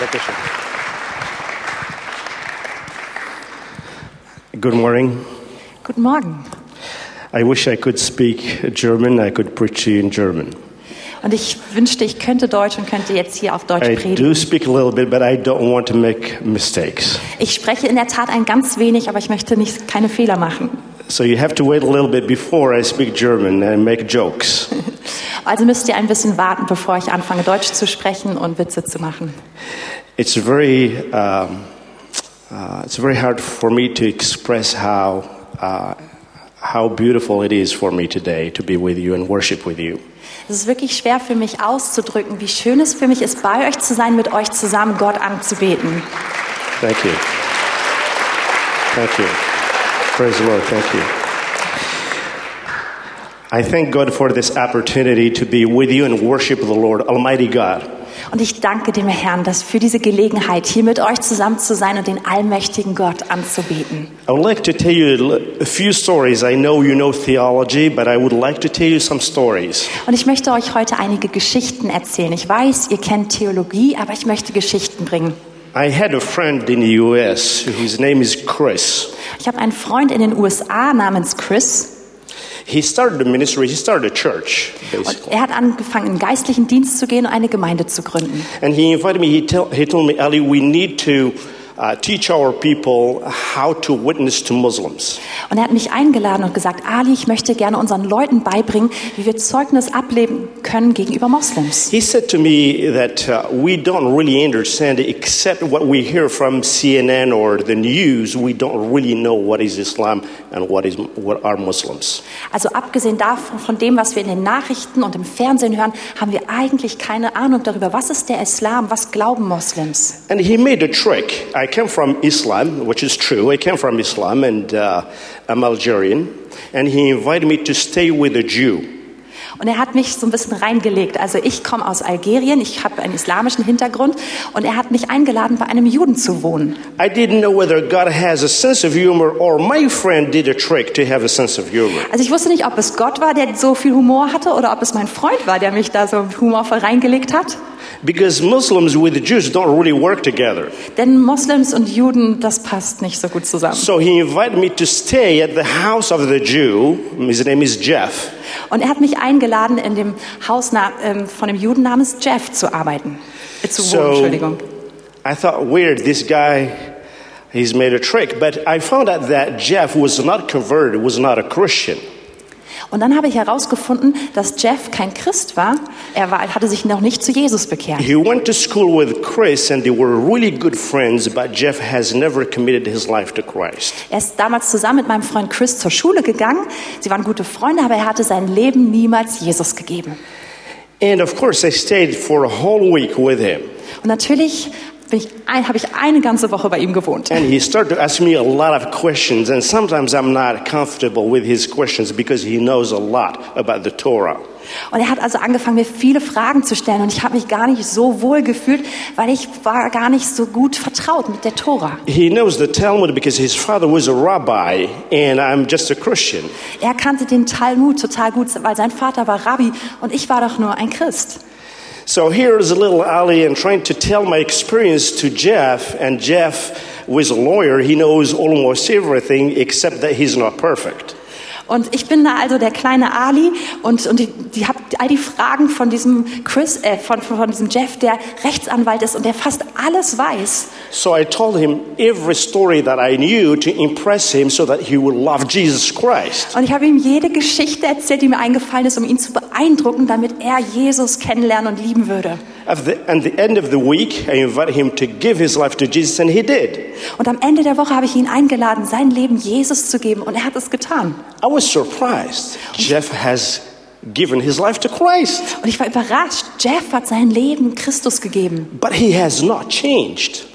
Dankeschön. Good morning. Guten Morgen. I wish I could speak German. I could preach to you in German. Und ich wünschte, ich könnte Deutsch und könnte jetzt hier auf Deutsch I predigen. do speak a little bit, but I don't want to make mistakes. Ich spreche in der Tat ein ganz wenig, aber ich möchte nicht, keine Fehler machen. So you have to wait a little bit before I speak German and make jokes. Also müsst ihr ein bisschen warten, bevor ich anfange, Deutsch zu sprechen und Witze zu machen. It's very, um, uh, it's very hard for me to express how, uh, how beautiful it is for me today to be with you and worship with you. Es ist wirklich schwer für mich auszudrücken, wie schön es für mich ist, bei euch zu sein, mit euch zusammen Gott anzubeten. Thank you. Thank you. Praise the Lord. Thank you. I thank God for this opportunity to be with you and worship the Lord, Almighty God. Und ich danke dem Herrn, dass für diese Gelegenheit, hier mit euch zusammen zu sein und den allmächtigen Gott anzubeten. I would like to tell you a few stories. I know you know theology, but I would like to tell you some stories. Und ich möchte euch heute einige Geschichten erzählen. Ich weiß, ihr kennt Theologie, aber ich möchte Geschichten bringen. I had a friend in the US whose name is Chris. Ich habe einen Freund in den USA namens Chris He started a ministry, he started a church, und basically. er hat angefangen, in geistlichen Dienst zu gehen und eine Gemeinde zu gründen. And he invited me, he, tell, he told me, Ali, we need to uh, teach our people how to witness to Muslims. Und er hat mich eingeladen und gesagt, Ali, ich möchte gerne unseren Leuten beibringen, wie wir Zeugnis ableben können gegenüber Moslems. He said to me that uh, we don't really understand, except what we hear from CNN or the news, we don't really know what is Islam and what, is, what are Muslims. Also abgesehen davon, von dem, was wir in den Nachrichten und im Fernsehen hören, haben wir eigentlich keine Ahnung darüber, was ist der Islam, was glauben Moslems. And he made a trick. I came from Islam, which is true. I came from Islam and uh, I'm Algerian. And he invited me to stay with a Jew. Und er hat mich so ein bisschen reingelegt. Also ich komme aus Algerien, ich habe einen islamischen Hintergrund und er hat mich eingeladen, bei einem Juden zu wohnen. I didn't know whether God has a sense of humor or my friend did a trick to have a sense of humor. Also ich wusste nicht, ob es Gott war, der so viel Humor hatte oder ob es mein Freund war, der mich da so humorvoll reingelegt hat. Because Muslims with Jews don't really work together. Denn Moslems und Juden, das passt nicht so gut zusammen. So he invited me to stay at the house of the Jew. His name is Jeff. Und er hat mich eingeladen, in dem Haus ähm, von dem Juden namens Jeff zu arbeiten. Äh, zu wohnen, So Entschuldigung. I thought, weird, this guy, he's made a trick. But I found out that Jeff was not converted, was not a Christian. Und dann habe ich herausgefunden, dass Jeff kein Christ war. Er war, hatte sich noch nicht zu Jesus bekehrt. He went to school with Chris and they were really good friends, but Jeff has never committed his life to Christ. Er ist damals zusammen mit meinem Freund Chris zur Schule gegangen. Sie waren gute Freunde, aber er hatte sein Leben niemals Jesus gegeben. And of course, I stayed for a whole week with him. Und natürlich bin ich habe ich eine ganze Woche bei ihm gewohnt. And he started to ask me a lot of questions, and sometimes I'm not comfortable with his questions because he knows a lot about the Torah. Und er hat also angefangen, mir viele Fragen zu stellen. Und ich habe mich gar nicht so wohl gefühlt, weil ich war gar nicht so gut vertraut mit der Tora. He knows the Talmud because his father was a rabbi, and I'm just a Christian. Er kannte den Talmud total gut, weil sein Vater war Rabbi und ich war doch nur ein Christ. So here's a little Ali and trying to tell my experience to Jeff, and Jeff was a lawyer. He knows almost everything except that he's not perfect. Und ich bin da also der kleine Ali und, und die, die hab all die Fragen von diesem Chris, äh, von, von diesem Jeff, der Rechtsanwalt ist und der fast alles weiß. So I told him every story that I knew to impress him so that he would love Jesus Christ. Und ich habe ihm jede Geschichte erzählt, die mir eingefallen ist, um ihn zu beeindrucken, damit er Jesus kennenlernen und lieben würde. Und am Ende der Woche habe ich ihn eingeladen, sein Leben Jesus zu geben und er hat es getan. I was surprised. Jeff has given his life to Christ, Und ich war überrascht, Jeff hat sein Leben Christus gegeben. but he has not changed.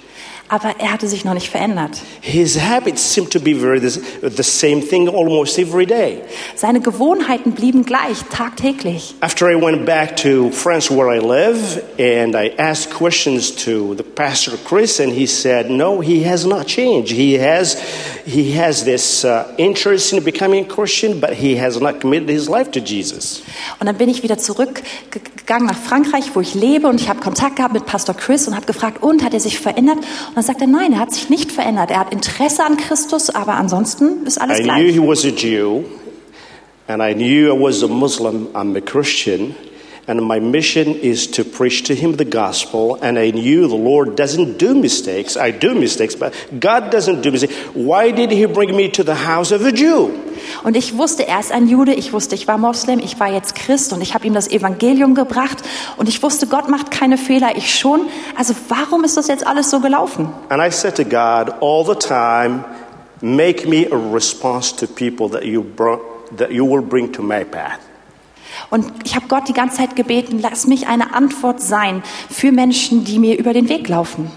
Aber er hatte sich noch nicht verändert. His habits seemed to be very the, same thing almost every day. Seine Gewohnheiten blieben gleich, tagtäglich. After I went back to France where I live and I asked questions to the pastor Chris and he said no he has not changed. He has he has this uh, interest in becoming a Christian but he has not committed his life to Jesus. Und dann bin ich wieder zurückgegangen nach Frankreich, wo ich lebe und ich habe Kontakt gehabt mit Pastor Chris und habe gefragt, und hat er sich verändert? Und dann sagt er, nein, er hat sich nicht verändert. Er hat Interesse an Christus, aber ansonsten ist alles I knew gleich. he was a Jew, and I knew I was a Muslim. I'm a Christian, and my mission is to preach to him the gospel. And I knew the Lord doesn't do mistakes. I do mistakes, but God doesn't do mistakes. Why did He bring me to the house of a Jew? Und ich wusste, er ist ein Jude, ich wusste, ich war Moslem, ich war jetzt Christ und ich habe ihm das Evangelium gebracht und ich wusste, Gott macht keine Fehler, ich schon. Also warum ist das jetzt alles so gelaufen? And I said to God all the time, make me a response to people that you, brought, that you will bring to my path. Und ich habe Gott die ganze Zeit gebeten, lass mich eine Antwort sein für Menschen, die mir über den Weg laufen.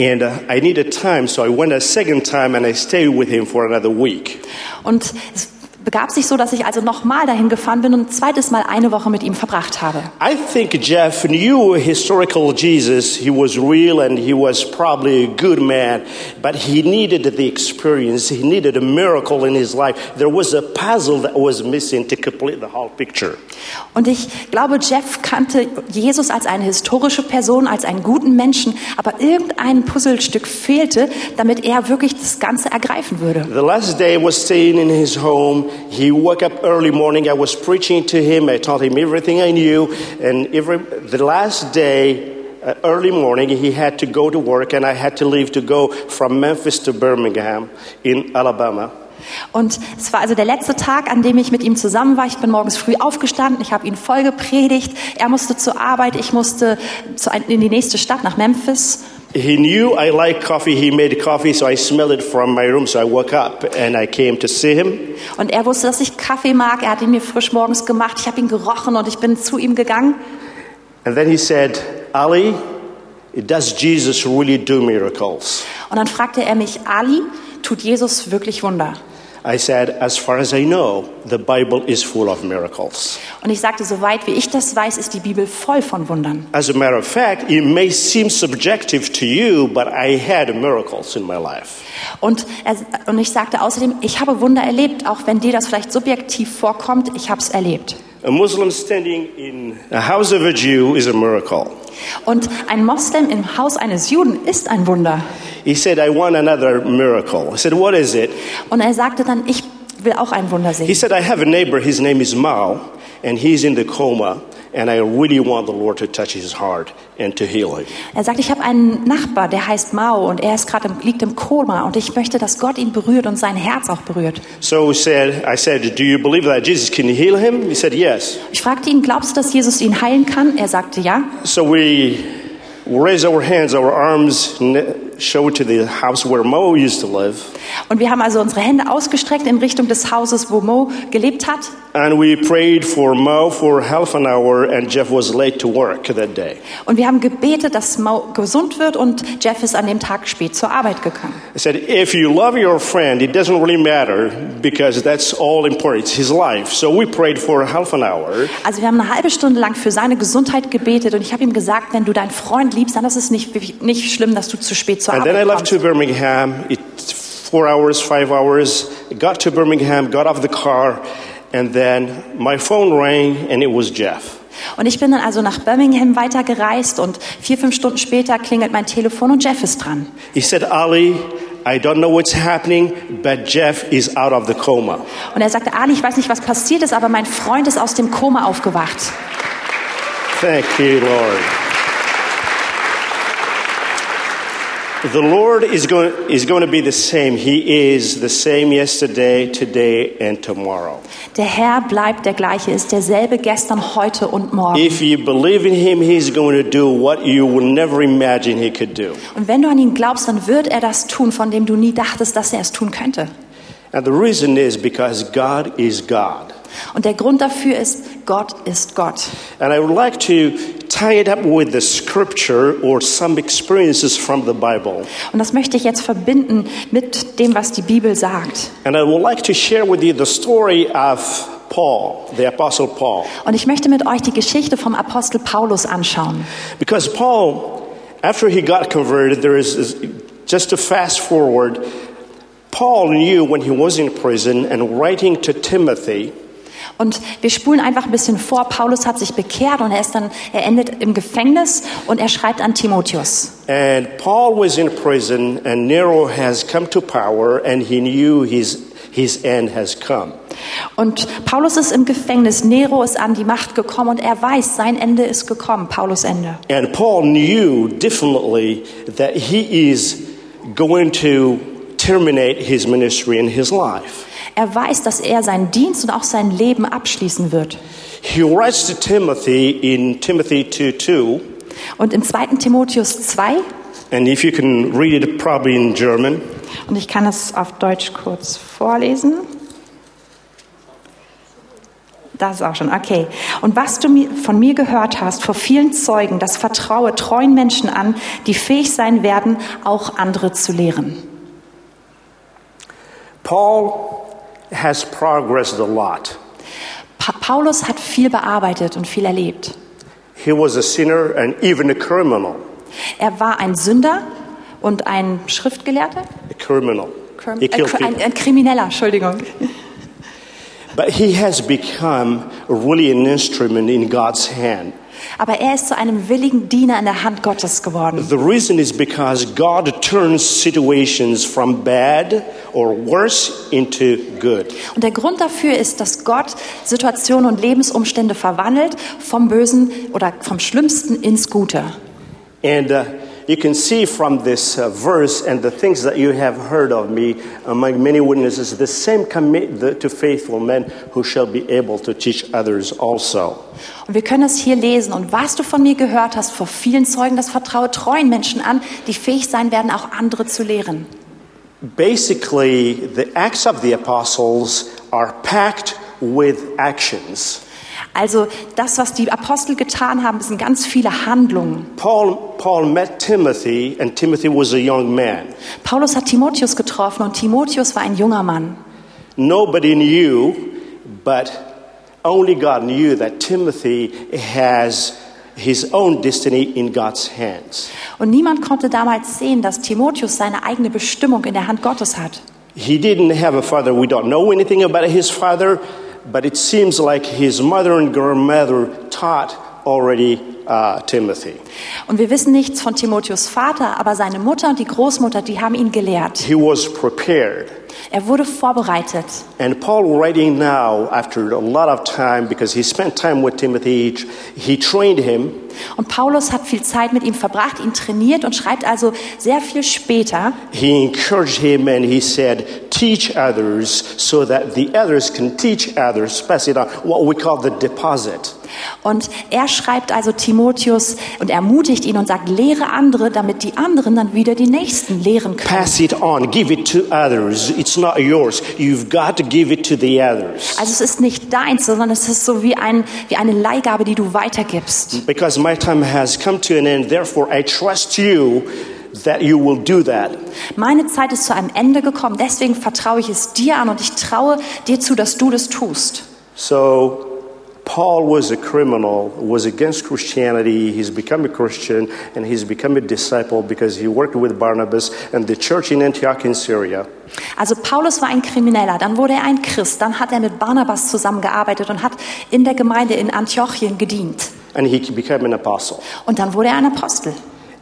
And uh, I needed time, so I went a second time and I stayed with him for another week. Und es begab sich so, dass ich also nochmal dahin gefahren bin und ein zweites Mal eine Woche mit ihm verbracht habe. I think Jeff knew historical Jesus. He was real and he was probably a good man, but he needed the experience. He needed a miracle in his life. There was a puzzle that was missing to complete the whole picture. Und ich glaube, Jeff kannte Jesus als eine historische Person, als einen guten Menschen, aber irgendein Puzzlestück fehlte, damit er wirklich das Ganze ergreifen würde. The last day was staying in his home. He woke up early morning. I was preaching to him. I told him everything I knew. And every, the last day, uh, early morning, he had to go to work, and I had to leave to go from Memphis to Birmingham in Alabama. Und es war also der letzte Tag, an dem ich mit ihm zusammen war. Ich bin morgens früh aufgestanden, ich habe ihn voll gepredigt. Er musste zur Arbeit, ich musste in die nächste Stadt nach Memphis. He knew I like coffee. He made coffee, so I smelled it from my room. So I woke up and I came to see him. Und er wusste, dass ich Kaffee mag. Er hat ihn mir frisch morgens gemacht. Ich habe ihn gerochen und ich bin zu ihm gegangen. And then he said, Ali, does Jesus really do miracles? Und dann fragte er mich, Ali, tut Jesus wirklich Wunder? I said, as far as I know, the Bible is full of miracles. Und ich sagte, soweit wie ich das weiß, ist die Bibel voll von Wundern. As a matter of fact, it may seem subjective to you, but I had miracles in my life. Und, er, und ich sagte außerdem, ich habe Wunder erlebt, auch wenn dir das vielleicht subjektiv vorkommt, ich habe es erlebt. A Muslim standing in a house of a Jew is a miracle. Und ein Moslem im Haus eines Juden ist ein Wunder. He said, I want another miracle. I said, What is it? Und er sagte dann, ich will auch ein Wunder He sehen. said, I have a neighbor, his name is Mao, and he's in the coma, and I really want the Lord to touch his heart and to heal him. Er sagt, ich habe einen Nachbar, der heißt Mao und er ist gerade liegt im Koma und ich möchte, dass Gott ihn berührt und sein Herz auch berührt. So he said, I said, Do you believe that Jesus can heal him? He said, Yes. Ich fragte ihn, glaubst du, dass Jesus ihn heilen kann? Er sagte ja. So we raised our hands, our arms, n- showed to the house where Mo used to live. Und wir haben also unsere Hände ausgestreckt in Richtung des Hauses, wo Mo gelebt hat. And we prayed for Mo for half an hour, and Jeff was late to work that day. Und wir haben gebetet, dass Mo gesund wird und Jeff ist an dem Tag spät zur Arbeit gegangen. I said, if you love your friend, it doesn't really matter because that's all important. It's his life. So we prayed for half an hour. Also wir haben eine halbe Stunde lang für seine Gesundheit gebetet und ich habe ihm gesagt, wenn du deinen Freund liebst, dann ist es nicht, nicht schlimm, dass du zu spät zur And then I left to. Birmingham. It's four hours, five hours. Got to Birmingham, got off the car, and then my phone rang, and it was Jeff. Und ich bin dann also nach Birmingham weitergereist und vier, fünf Stunden später klingelt mein Telefon und Jeff ist dran. He said, Ali, I don't know what's happening, but Jeff is out of the coma. Und er sagte, Ali, ich weiß nicht, was passiert ist, aber mein Freund ist aus dem Koma aufgewacht. Thank you, Lord. The Lord is going, is going to be the same. He is the same yesterday, today, and tomorrow. Der Herr bleibt der gleiche, ist derselbe gestern, heute und morgen. If you believe in Him, He's going to do what you would never imagine He could do. Und wenn du an ihn glaubst, dann wird er das tun, von dem du nie dachtest, dass er es tun könnte. And the reason is because God is God. Und der Grund dafür ist, Gott ist Gott. And I would like to tie it up with the scripture or some experiences from the Bible. Und das möchte ich jetzt verbinden mit dem, was die Bibel sagt. And I would like to share with you the story of Paul, the Apostle Paul. Und ich möchte mit euch die Geschichte vom Apostel Paulus anschauen. Because Paul, after he got converted, there is, is just to fast forward, Paul knew when he was in prison and writing to Timothy. Und wir spulen einfach ein bisschen vor. Paulus hat sich bekehrt und er ist dann, er endet im Gefängnis und er schreibt an Timotheus. And Paul was in prison, and Nero has come to power, and he knew his, his end has come. Und Paulus ist im Gefängnis, Nero ist an die Macht gekommen und er weiß, sein Ende ist gekommen, Paulus Ende. And Paul knew definitely that he is going to terminate his ministry and his life. Er weiß, dass er seinen Dienst und auch sein Leben abschließen wird. He writes to Timothy in Timothy 2 2, Und in 2. Timotheus 2, and if you can read it probably in German, und ich kann es auf Deutsch kurz vorlesen. Das ist auch schon, okay. Und was du von mir gehört hast vor vielen Zeugen, das vertraue treuen Menschen an, die fähig sein werden, auch andere zu lehren. Paul has progressed a lot. Pa Paulus hat viel bearbeitet und viel erlebt. He was a sinner and even a criminal. Er war ein Sünder und ein Schriftgelehrter? A criminal. Krim- He äh, ein, ein Krimineller, Entschuldigung. But he has become really an instrument in God's hand. Aber er ist zu einem willigen Diener in der Hand Gottes geworden. The reason is because God turns situations from bad or worse into good. Und der Grund dafür ist, dass Gott Situationen und Lebensumstände verwandelt vom Bösen oder vom Schlimmsten ins Gute. And uh, you can see from this uh, verse and the things that you have heard of me among many witnesses, the same commit the, to faithful men who shall be able to teach others also. Und wir können es hier lesen. Und was du von mir gehört hast vor vielen Zeugen, das vertraue treuen Menschen an, die fähig sein werden, auch andere zu lehren. Basically, the Acts of the Apostles are packed with actions. Also das, was die Apostel getan haben, sind ganz viele Handlungen. Paul, Paul met Timothy, and Timothy was a young man. Paulus hat Timotheus getroffen und Timotheus war ein junger Mann. Nobody knew, but only God knew that Timothy has his own destiny in God's hands. Und niemand konnte damals sehen, dass Timotheus seine eigene Bestimmung in der Hand Gottes hat. He didn't have a father. We don't know anything about his father, but it seems like his mother and grandmother taught already uh, Timothy. Und wir wissen nichts von Timotheus Vater, aber seine Mutter und die Großmutter, die haben ihn gelehrt. He was prepared. Er wurde vorbereitet. And Paul, writing now after a lot of time, because he spent time with Timothy, he, he trained him. Und Paulus hat viel Zeit mit ihm verbracht, ihn trainiert und schreibt also sehr viel später. He encouraged him and he said, Teach others so that the others can teach others, pass it on, what we call the deposit. Und er schreibt also Timotheus und ermutigt ihn und sagt, lehre andere, damit die anderen dann wieder die Nächsten lehren können. Pass it on, give it to others. It's not yours. You've got to give it to the others. Also es ist nicht deins, sondern es ist so wie, ein, wie eine Leihgabe, die du weitergibst. Because my time has come to an end, therefore I trust you that you will do that. Meine Zeit ist zu einem Ende gekommen, deswegen vertraue ich es dir an und ich traue dir zu, dass du das tust. So, Paul was a criminal, was against Christianity. He's become a Christian and he's become a disciple because he worked with Barnabas and the church in Antioch in Syria. Also Paulus war ein Krimineller, dann wurde er ein Christ, dann hat er mit Barnabas zusammengearbeitet und hat in der Gemeinde in Antiochien gedient. And he became an apostle. Und dann wurde er ein Apostel.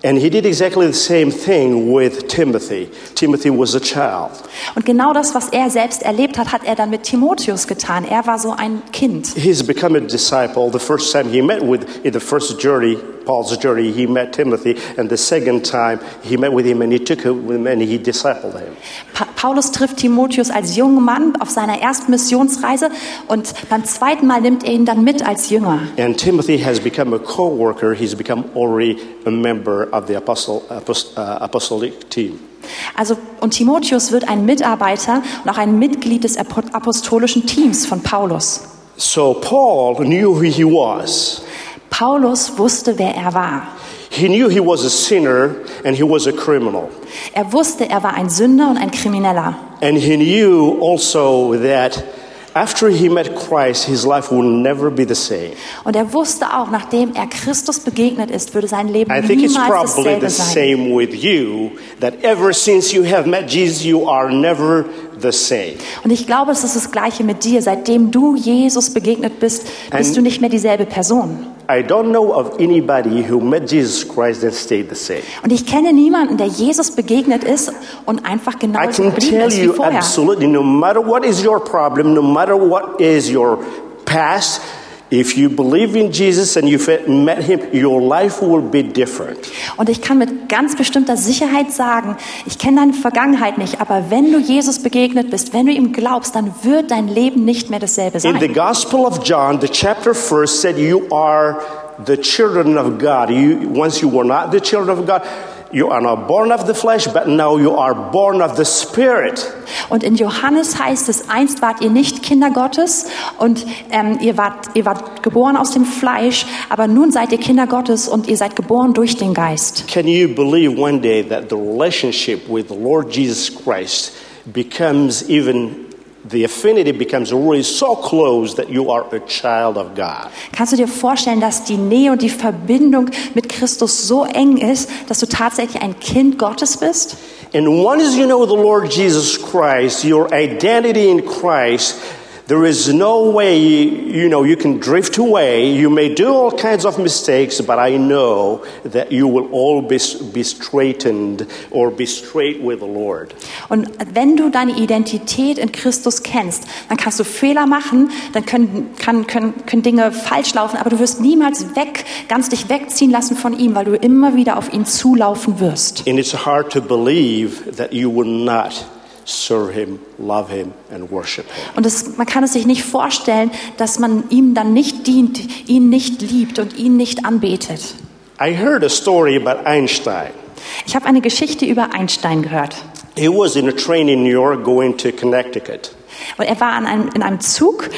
And he did exactly the same thing with Timothy. Timothy was a child. Und genau das, was er selbst erlebt hat, hat er dann mit Timotheus getan. Er war so ein Kind. He's become a disciple. The first time he met with, in the first journey, Paul's journey, he met Timothy. And the second time he met with him and he took him with him and he discipled him. Pa Paulus trifft Timotheus als jungen Mann auf seiner ersten Missionsreise und beim zweiten Mal nimmt er ihn dann mit als Jünger. And Timothy has become a co worker. He's become already a member of the apostle, apost, uh, apostolic team. Also und Timotheus wird ein Mitarbeiter und auch ein Mitglied des apo- apostolischen Teams von Paulus. So Paul knew who he was. Paulus wusste, wer er war. He knew he was a sinner and he was a criminal. Er wusste, er war ein Sünder und ein Krimineller. And he knew also that after he met Christ, his life will never be the same. Und er wusste auch, nachdem er Christus begegnet ist, würde sein Leben I think it's probably the same with you, that ever since you have met Jesus, you are never the same. Und ich glaube, es ist das Gleiche mit dir. Seitdem du Jesus begegnet bist, bist And- du nicht mehr dieselbe Person. I don't know of anybody who met Jesus Christ and stayed the same. Und ich kenne niemanden, der Jesus begegnet ist und einfach I genauso can geblieben tell ist wie you vorher. absolutely, no matter what is your problem, no matter what is your past, if you believe in Jesus and you've met him, your life will be different. Und ich kann mit ganz bestimmter Sicherheit sagen, ich kenne deine Vergangenheit nicht, aber wenn du Jesus begegnet bist, wenn du ihm glaubst, dann wird dein Leben nicht mehr dasselbe sein. In the. Gospel of John, the chapter first said, You are the children of God. You, once you were not the children of God, you are not born of the flesh, but now you are born of the Spirit. Und in Johannes heißt es, einst wart ihr nicht Kinder Gottes und ähm, ihr, wart, ihr wart geboren aus dem Fleisch, aber nun seid ihr Kinder Gottes und ihr seid geboren durch den Geist. Can you believe one day that the relationship with the Lord Jesus Christ becomes even, the affinity becomes really so close that you are a child of God? Kannst du dir vorstellen, dass die Nähe und die Verbindung mit Christus so eng ist, dass du tatsächlich ein Kind Gottes bist? And once you know the Lord Jesus Christ, your identity in Christ, there is no way you know you can drift away. You may do all kinds of mistakes, but I know that you will always be straightened or be straight with the Lord. Und wenn du deine Identität in Christus kennst, dann kannst du Fehler machen, dann können, kann, können, können Dinge falsch laufen, aber du wirst niemals weg, ganz dich wegziehen lassen von ihm, weil du immer wieder auf ihn zulaufen wirst. And it's hard to believe that you will not serve him, love him, and worship him. Und es, man kann es sich nicht vorstellen, dass man ihm dann nicht dient, ihn nicht liebt und ihn nicht anbetet. I heard a story about Einstein. Ich habe eine Geschichte über Einstein gehört. He was in a train in New York going to Connecticut. Und er war einem, in einem Zug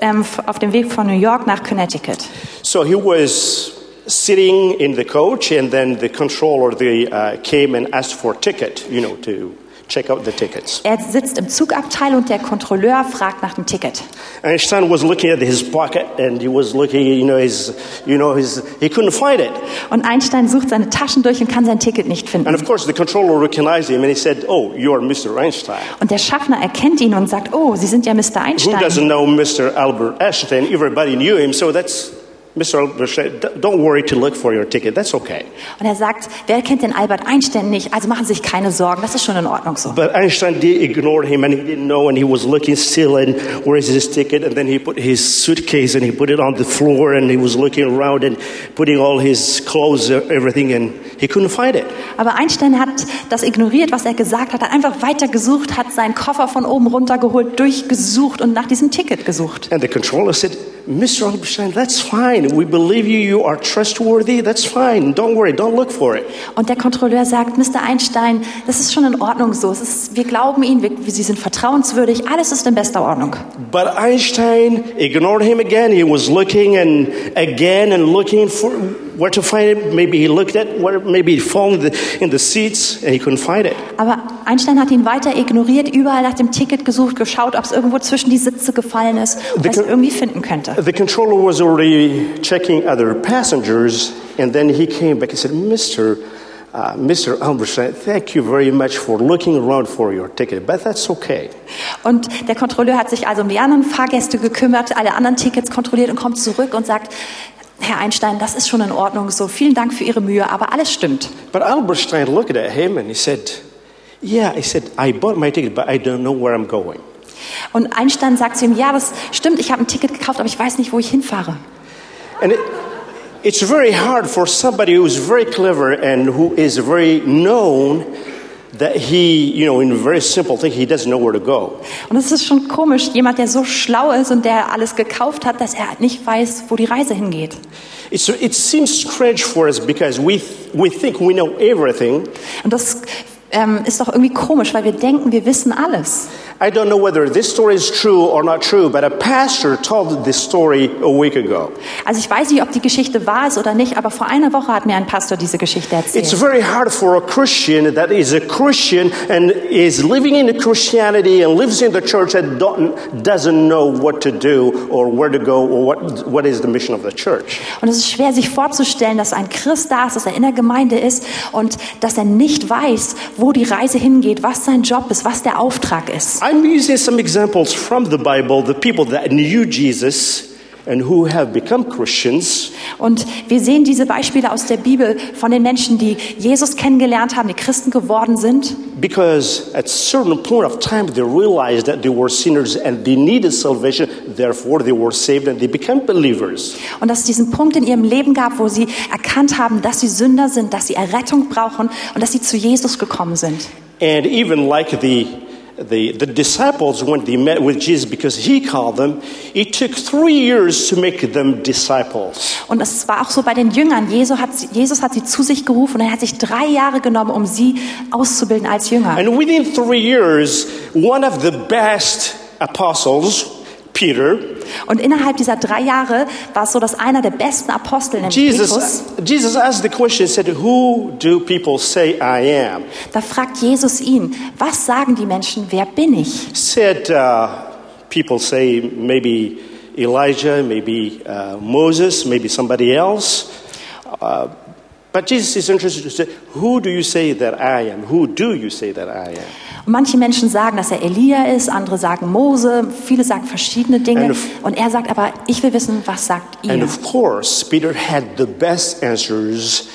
ähm, auf dem Weg von New York nach Connecticut. So he was sitting in the coach, and then the controller they, uh, came and asked for a ticket, you know, to check out the tickets. Er sitzt im Zugabteil und der Kontrolleur fragt nach dem Ticket. Einstein was looking at his pocket, and he was looking, you know, his, you know, his, he couldn't find it. Und Einstein sucht seine Taschen durch und kann sein Ticket nicht And finden. of course, the controller recognized him, and he said, "Oh, you are Mr. Einstein." Und der Schaffner erkennt ihn und sagt, oh, Sie sind ja Mr. Who Einstein. doesn't know Mr. Albert Einstein? Everybody knew him, so that's Mr. Albert Don't worry to look for your ticket. That's okay. Und er sagt, wer kennt den Albert Einstein nicht? Also machen Sie sich keine Sorgen, das ist schon in Ordnung so. But Einstein did ignore him, and he didn't know, and he was looking still, and where is his ticket? And then he put his suitcase and he put it on the floor, and he was looking around and putting all his clothes, everything, and he couldn't find it. Aber Einstein hat das ignoriert, was er gesagt hat, hat einfach weiter gesucht, hat seinen Koffer von oben runtergeholt, durchgesucht und nach diesem Ticket gesucht. And the controller said, Mr. Albert that's fine. We believe you. You are trustworthy. That's fine. Don't worry. Don't look for it. Und der Kontrolleur sagt, Mr. Einstein, das ist schon in Ordnung so. Ist, wir glauben Ihnen, wir, Sie sind vertrauenswürdig, alles ist in bester Ordnung. But Einstein ignored him again. He was looking and again and looking for where to find it. Maybe he looked at where maybe he found the, in the seats and he couldn't find it. Aber Einstein hat ihn weiter ignoriert, überall nach dem Ticket gesucht, geschaut, ob es irgendwo zwischen die Sitze gefallen ist The es irgendwie finden könnte. The controller was already checking other passengers, and then he came back and said, "Mr. Uh, Mr. Alberstein, thank you very much for looking around for your ticket, but that's okay." Und der Kontrolleur hat sich also um die anderen Fahrgäste gekümmert, alle anderen Tickets kontrolliert und kommt zurück und sagt, Herr Einstein, das ist schon in Ordnung so. Vielen Dank für Ihre Mühe, aber alles stimmt. But Alberstein looked at him and he said, "Yeah," he said, "I bought my ticket, but I don't know where I'm going." Und Einstein sagt zu ihm, ja, das stimmt, ich habe ein Ticket gekauft, aber ich weiß nicht, wo ich hinfahre. And it, it's very hard for somebody who's very clever and who is very known that he, you know, in a very simple thing, he doesn't know where to go. Und es ist schon komisch, jemand, der so schlau ist und der alles gekauft hat, dass er nicht weiß, wo die Reise hingeht. It's, it seems strange for us because we, we think we know everything. Und das ähm, ist doch irgendwie komisch, weil wir denken, wir wissen alles. I don't know whether this story is true or not true, but a pastor told this story a week ago. Also ich weiß nicht, ob die Geschichte wahr ist oder nicht, aber vor einer Woche hat mir ein Pastor diese Geschichte It's erzählt. very hard for a Christian that is a Christian and is living in Christianity and lives in the church don't, doesn't know what to do or where to go or what, what is the mission of the church. Und es ist schwer sich vorzustellen, dass ein Christ da ist, dass er in der Gemeinde ist und dass er nicht weiß, wo die Reise hingeht, was sein Job ist, was der Auftrag ist. I'm using some examples from the Bible, the people that knew Jesus and who have become Christians. Und wir sehen diese Beispiele aus der Bibel von den Menschen, die Jesus kennengelernt haben, die Christen geworden sind. Because at certain point of time, they realized that they were sinners and they needed salvation. Therefore, they were saved and they became believers. Und dass es diesen Punkt in ihrem Leben gab, wo sie erkannt haben, dass sie Sünder sind, dass sie Errettung brauchen und dass sie zu Jesus gekommen sind. And even like the, the, the disciples, when they met with Jesus, because he called them, it took three years to make them disciples. Und es war auch so bei den Jüngern. Jesus hat, Jesus hat sie zu sich gerufen und er hat sich drei Jahre genommen, um sie auszubilden als Jünger. And within three years, one of the best apostles, Peter, Und innerhalb dieser drei Jahre war es so, dass einer der besten Apostel, nämlich Petrus, Jesus, Jesus asked the question, said, Who do people say I am? da fragt Jesus ihn, was sagen die Menschen, wer bin ich? Said, uh, People say maybe Elijah, maybe uh, Moses, maybe somebody else. Uh, but Jesus is interested to say, Who do you say that I am? Who do you say that I am? Und manche Menschen sagen, dass er Elia ist, andere sagen Mose, viele sagen verschiedene And Dinge. if- Und er sagt aber, ich will wissen, was sagt And ihr? of course, Peter had the best answers.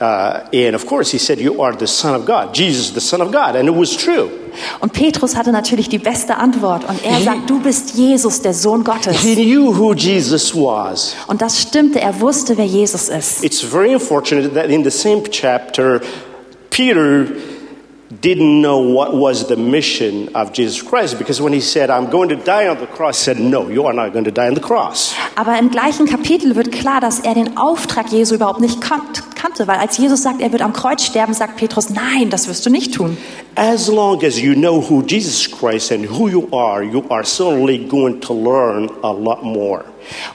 Uh, and of course, he said, You are the Son of God. Jesus, the Son of God. And it was true. Und Petrus hatte natürlich die beste Antwort. Und er sagt, du bist Jesus, der Sohn Gottes. He knew who Jesus was. Und das stimmte, er wusste, wer Jesus ist. It's very unfortunate that in the same chapter, Peter didn't know what was the mission of Jesus Christ because when he said, I'm going to die on the cross, he said, No, you are not going to die on the cross. Aber im gleichen Kapitel wird klar, dass er den Auftrag Jesu überhaupt nicht kannte, weil als Jesus sagt, er wird am Kreuz sterben, sagt Petrus, nein, das wirst du nicht tun. As long as you know who Jesus Christ and who you are, you are certainly going to learn a lot more.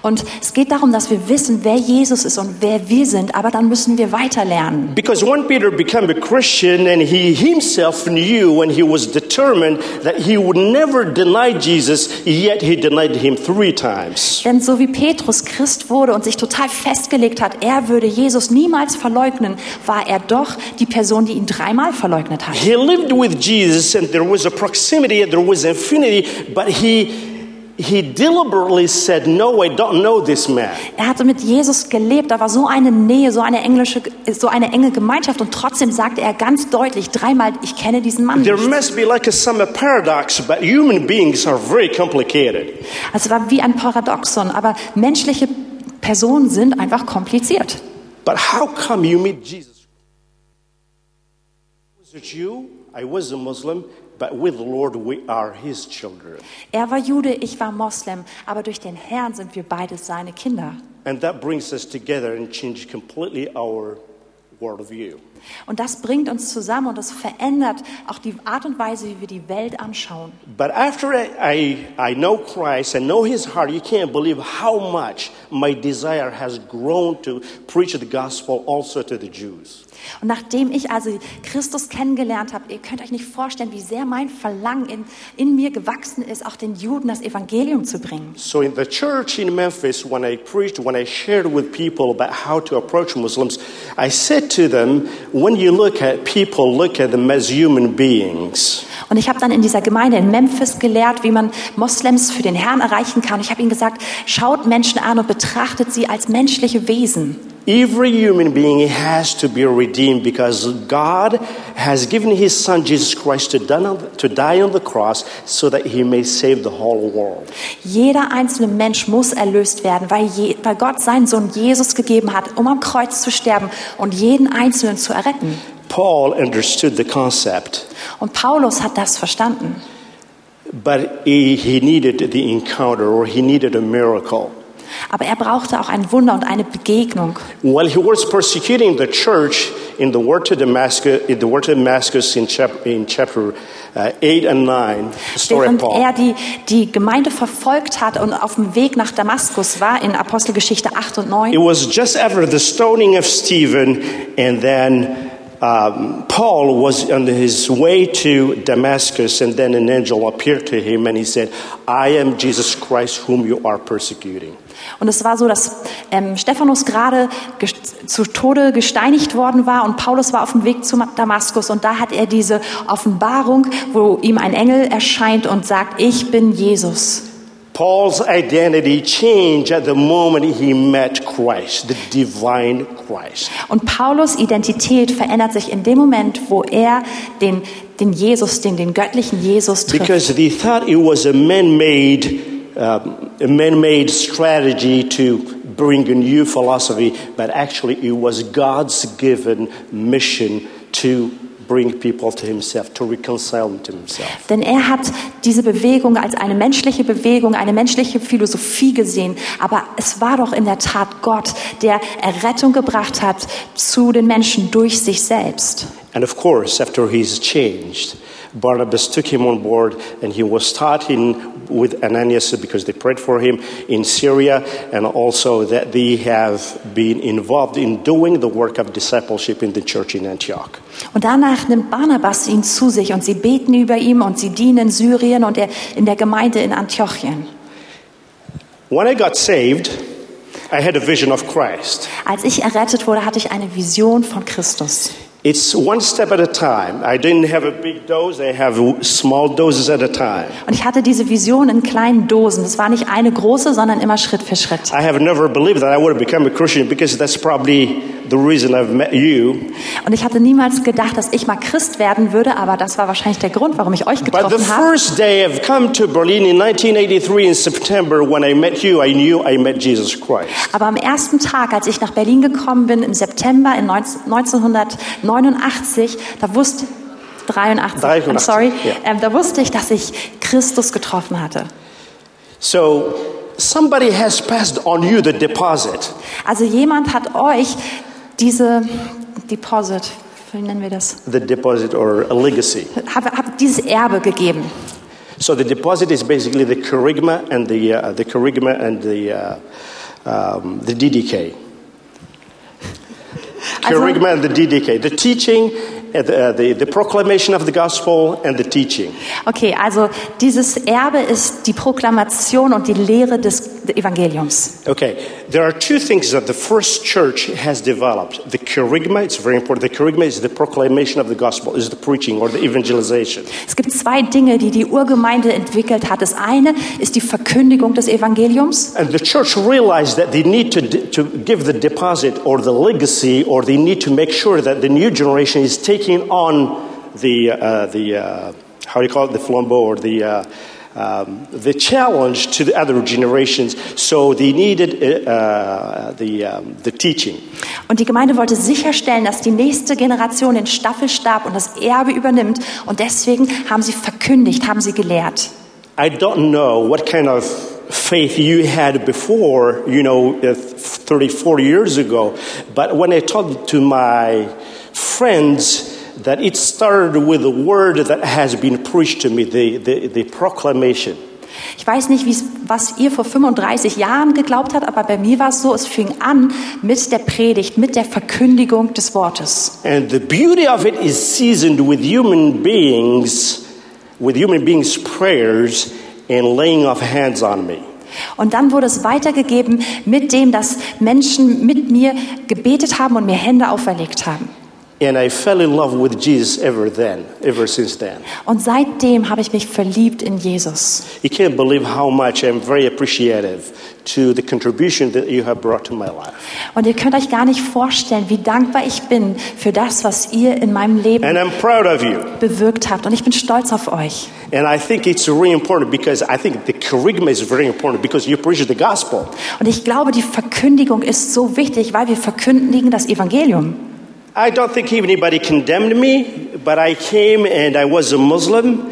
Und es geht darum, dass wir wissen, wer Jesus ist und wer wir sind, aber dann müssen wir weiter lernen. Because when Peter became a Christian and he himself knew and he was determined that he would never deny Jesus, yet he denied him three times. Denn so wie Petrus Christ wurde und sich total festgelegt hat, er würde Jesus niemals verleugnen, war er doch die Person, die ihn dreimal verleugnet hat. He lived with Jesus and there was a proximity and there was infinity, but he, he deliberately said, No, I don't know this man. Er hatte mit Jesus gelebt, da war so eine Nähe, so eine, englische, so eine enge Gemeinschaft und trotzdem sagte er ganz deutlich dreimal, ich kenne diesen Mann There nicht. must be like a, some paradox, but human beings are very complicated. Also es war wie ein Paradoxon, aber menschliche Personen sind einfach kompliziert. But how come you meet Jesus? Was it you? I was a Muslim, but with the Lord we are his children. Er war Jude, ich war Moslem, aber durch den Herrn sind wir beide seine Kinder. And that brings us together and changes completely our worldview. Und das bringt uns zusammen und das verändert auch die Art und Weise, wie wir die Welt anschauen. But after I, I, I know Christ and know his heart, you can't believe how much my desire has grown to preach the gospel also to the Jews. Und nachdem ich also Christus kennengelernt habe, ihr könnt euch nicht vorstellen, wie sehr mein Verlangen in, in mir gewachsen ist, auch den Juden das Evangelium zu bringen. So in the church in Memphis, when I preached, when I shared with people about how to approach Muslims, I said to them, when you look at people, look at them as human beings. Und ich habe dann in dieser Gemeinde in Memphis gelehrt, wie man Moslems für den Herrn erreichen kann. Ich habe ihnen gesagt, schaut Menschen an und betrachtet sie als menschliche Wesen. Every human being has to be redeemed because God has given his son Jesus Christ to die on the, to die on the cross so that he may save the whole world. Jeder einzelne Mensch muss erlöst werden, weil, je, weil Gott seinen Sohn Jesus gegeben hat, um am Kreuz zu sterben und jeden Einzelnen zu erretten. Paul understood the concept, Und Paulus hat das verstanden. but he, he needed the encounter or he needed a miracle. Aber er brauchte auch ein Wunder und eine Begegnung. While he was persecuting the church in the word to Damascus, in the word to Damascus in, chap, in chapter uh, 8 and 9, the story Während Paul. er die, die Gemeinde verfolgt hat und auf dem Weg nach Damaskus war, in Apostelgeschichte 8 und 9, It was just after the stoning of Stephen, and then um, Paul was on his way to Damascus, and then an angel appeared to him, and he said, I am Jesus Christ, whom you are persecuting. Und es war so, dass ähm, Stephanus gerade zu Tode gesteinigt worden war und Paulus war auf dem Weg zu Damaskus und da hat er diese Offenbarung, wo ihm ein Engel erscheint und sagt, ich bin Jesus. Paul's identity changed at the moment he met Christ, the divine Christ. Und Paulus Identität verändert sich in dem Moment, wo er den, den Jesus, den, den göttlichen Jesus trifft. Because they thought it was a man-made, um, a man-made strategy to bring a new philosophy, but actually it was God's given mission to bring people to Himself, to reconcile them to Himself. Denn er hat diese Bewegung als eine menschliche Bewegung, eine menschliche Philosophie gesehen. Aber es war doch in der Tat Gott, der Errettung gebracht hat zu den Menschen durch sich selbst. And of course, after he's changed, Barnabas took him on board, and he was taught in with Ananias because they prayed for him in Syria, and also that they have been involved in doing the work of discipleship in the church in Antioch. Und danach nimmt Barnabas ihn zu sich und sie beten über ihn und sie dienen in Syrien und er in der Gemeinde in Antiochien. When I got saved, I had a vision of Christ. Als ich errettet wurde, hatte ich eine Vision von Christus. It's one step at a time. I didn't have a big dose, I have small doses at a time. Und ich hatte diese Vision in kleinen Dosen. Es war nicht eine große, sondern immer Schritt für Schritt. I have never believed that I would become a Christian because that's probably the reason I've met you. Und ich hatte niemals gedacht, dass ich mal Christ werden würde, aber das war wahrscheinlich der Grund, warum ich euch But the getroffen habe. first day I've come to Berlin in 1983 in September, when I met you, I knew I met Jesus Christ. Aber am ersten Tag, als ich nach Berlin gekommen bin, im September in 19, 1989, da wusste 83, I'm 83, sorry, ja. ähm, da wusste ich, dass ich Christus getroffen hatte. So somebody has passed on you the deposit. Also jemand hat euch diese Deposit, wie nennen wir das, The deposit or a legacy. hat, hat dieses Erbe gegeben. So the deposit is basically the charisma and the, uh, the charisma and the, uh, um, the DDK. Charisma and the DDK. The teaching, the, uh, the, the proclamation of the gospel and the teaching. Okay, also dieses Erbe ist die Proklamation und die Lehre des Evangeliums. Okay, there are two things that the first church has developed. The charisma, it's very important. The charisma is the proclamation of the gospel, is the preaching or the evangelization. Es gibt zwei Dinge, die die Urgemeinde entwickelt hat. Das eine ist die Verkündigung des Evangeliums. And the church realized that they need to, to give the deposit or the legacy, or they need to make sure that the new generation is taking on the, uh, the uh, how do you call it, the flambeau or the, uh, um, the challenge to the other generations. So they needed uh, the, um, the teaching. Und die Gemeinde wollte sicherstellen, dass die nächste Generation den Staffelstab und das Erbe übernimmt. Und deswegen haben sie verkündigt, haben sie gelehrt. I don't know what kind of faith you had before, you know, uh, 30, 40 years ago, but when I talked to my friends, that it started with the word that has been preached to me, the, the, the proclamation. Ich weiß nicht, was ihr vor 35 Jahren geglaubt habt, aber bei mir war es so, es fing an mit der Predigt, mit der Verkündigung des Wortes. And the beauty of it is seasoned with human beings, with human beings' prayers and laying of hands on me. Und dann wurde es weitergegeben mit dem, dass Menschen mit mir gebetet haben und mir Hände auferlegt haben. And I fell in love with Jesus ever then, ever since then. Und seitdem habe ich mich verliebt in Jesus. You can't believe how much I'm very appreciative to the contribution that you have brought to my life. Und ihr könnt euch gar nicht vorstellen, wie dankbar ich bin für das, was ihr in meinem Leben And I'm proud of you. bewirkt habt. Und ich bin stolz auf euch. And I think it's really important because I think the charisma is very important because you preach the gospel. Und ich glaube, die Verkündigung ist so wichtig, weil wir verkündigen das Evangelium. I don't think anybody condemned me, but I came and I was a Muslim.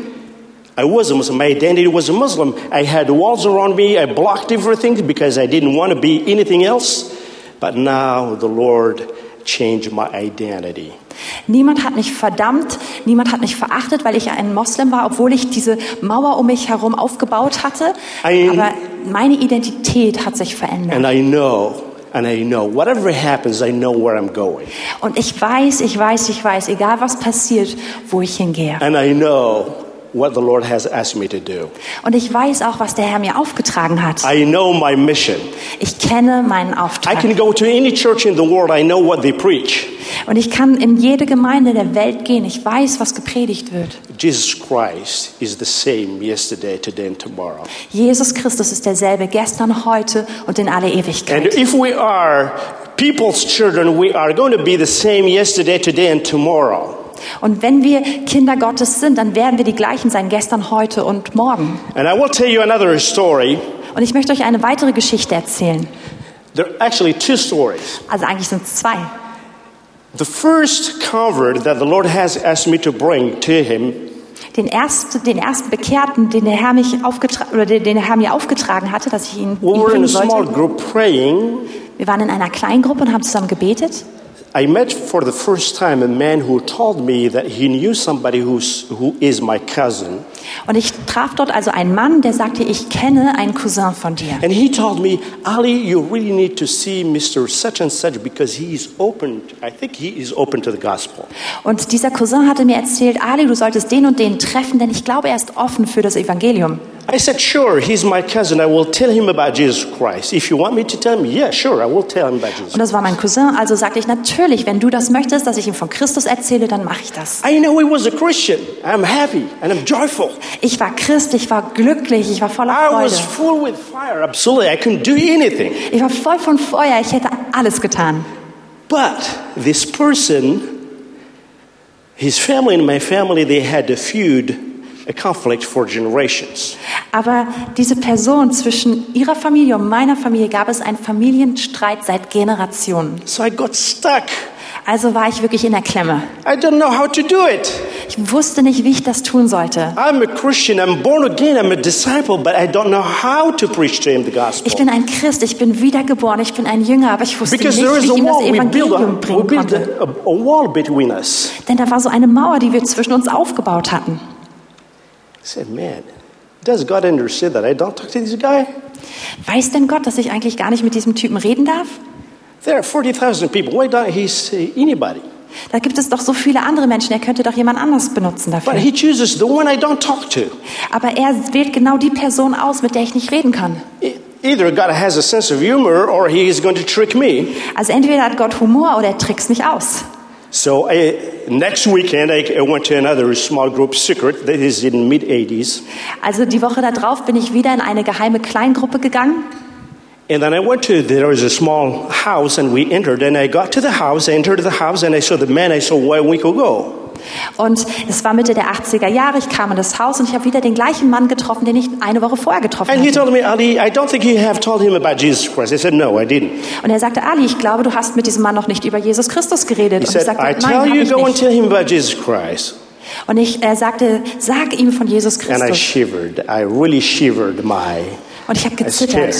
I was a Muslim. My identity was a Muslim. I had walls around me. I blocked everything because I didn't want to be anything else. But now the Lord changed my identity. Niemand hat mich verdammt, niemand hat mich verachtet, weil ich ein Moslem war, obwohl ich diese Mauer um mich herum aufgebaut hatte. Ein- Aber meine Identität hat sich verändert. And I know, and I know, whatever happens, I know where I'm going. Und ich weiß, ich weiß, ich weiß, egal was passiert, wo ich hingehe. And I know what the Lord has asked me to do. Und ich weiß auch, was der Herr mir aufgetragen hat. I know my mission. Ich kenne meinen I Auftrag. can go to any church in the world, I know what they preach. Und ich kann in jede Gemeinde der Welt gehen. Ich weiß, was gepredigt wird. Jesus Christ is the same yesterday, today, and tomorrow. Jesus Christus ist derselbe gestern, heute und in alle And Ewigkeit. if we are people's children, we are going to be the same yesterday, today, and tomorrow. Und wenn wir Kinder Gottes sind, dann werden wir die gleichen sein, gestern, heute und morgen. And I will tell you another story. Und ich möchte euch eine weitere Geschichte erzählen. There are actually two stories. Also eigentlich sind es zwei. The first convert that the Lord has asked me to bring to him Den ersten, den ersten Bekehrten, den der Herr mich aufgetragen oder den der Herr mir aufgetragen hatte, dass ich ihn, we ihn were in bringen sollte. Wir waren in einer Kleingruppe und haben zusammen gebetet. I met for the first time a man who told me that he knew somebody who's, who is my cousin. Und ich traf dort also einen Mann, der sagte, ich kenne einen Cousin von dir. And he told me, Ali, you really need to see Mr. Such and Such because he is open, I think he is open to the gospel. Und dieser Cousin hatte mir erzählt, Ali, du solltest den und den treffen, denn ich glaube, er ist offen für das Evangelium. I said, sure, he's my cousin. I will tell him about Jesus Christ. If you want me to tell him, yeah, sure, I will tell him about Jesus Und das war mein Cousin, also sagte ich, natürlich, wenn du das möchtest, dass ich ihm von Christus erzähle, dann mache ich das. I know he was a Christian. I'm happy and I'm joyful. Ich war Christ, ich war glücklich, ich war voller I Freude. was full with fire. Absolutely. I couldn't do anything. Ich war voll von Feuer, ich hätte alles getan. But this person, his family and my family, they had a feud, a conflict for generations. Aber diese Person zwischen ihrer Familie und meiner Familie gab es einen Familienstreit seit Generationen. So I got stuck. Also war ich wirklich in der Klemme. I don't know how to do it. Ich wusste nicht, wie ich das tun sollte. I'm a Christian. I'm born again. I'm a disciple, but I don't know how to preach to him the gospel. Ich bin ein Christ, ich bin wiedergeboren, ich bin ein Jünger, aber ich wusste Because nicht, wie ich ihm das Evangelium a, bringen konnte. a, a wall between us. Denn da war so eine Mauer, die wir zwischen uns aufgebaut hatten. I said, man, does God understand that I don't talk to this guy? Weiß denn Gott, dass ich eigentlich gar nicht mit diesem Typen reden darf? There are 40,000 people. Why don't he say anybody? Da gibt es doch so viele andere Menschen, er könnte doch jemand anders benutzen But dafür. he chooses the one I don't talk to. Aber er wählt genau die Person aus, mit der ich nicht reden kann. E- Either God has a sense of humor or he is going to trick me. Also entweder hat Gott Humor oder er trickst mich aus. So I, next weekend, I, I went to another small group secret. That is in mid 80s. Also die Woche darauf bin ich wieder in eine geheime Kleingruppe gegangen. And then I went to, there was a small house and we entered. And I got to the house, I entered the house and I saw the man I saw one week ago. Und es war Mitte der 80er Jahre, ich kam in das Haus und ich habe wieder den gleichen Mann getroffen, den ich eine Woche vorher getroffen And he hatte. told me, Ali, I don't think you have told him about Jesus Christ. I said, no, I didn't. Und er sagte, Ali, ich glaube, du hast mit diesem Mann noch nicht über Jesus Christus geredet. He Und ich said, sagte, I nein, tell hab you, ich go and nicht. tell him about Jesus Christ. Und ich, sagte, sag ihm von Jesus And I Christus. shivered. I really shivered my Und ich habe I scared.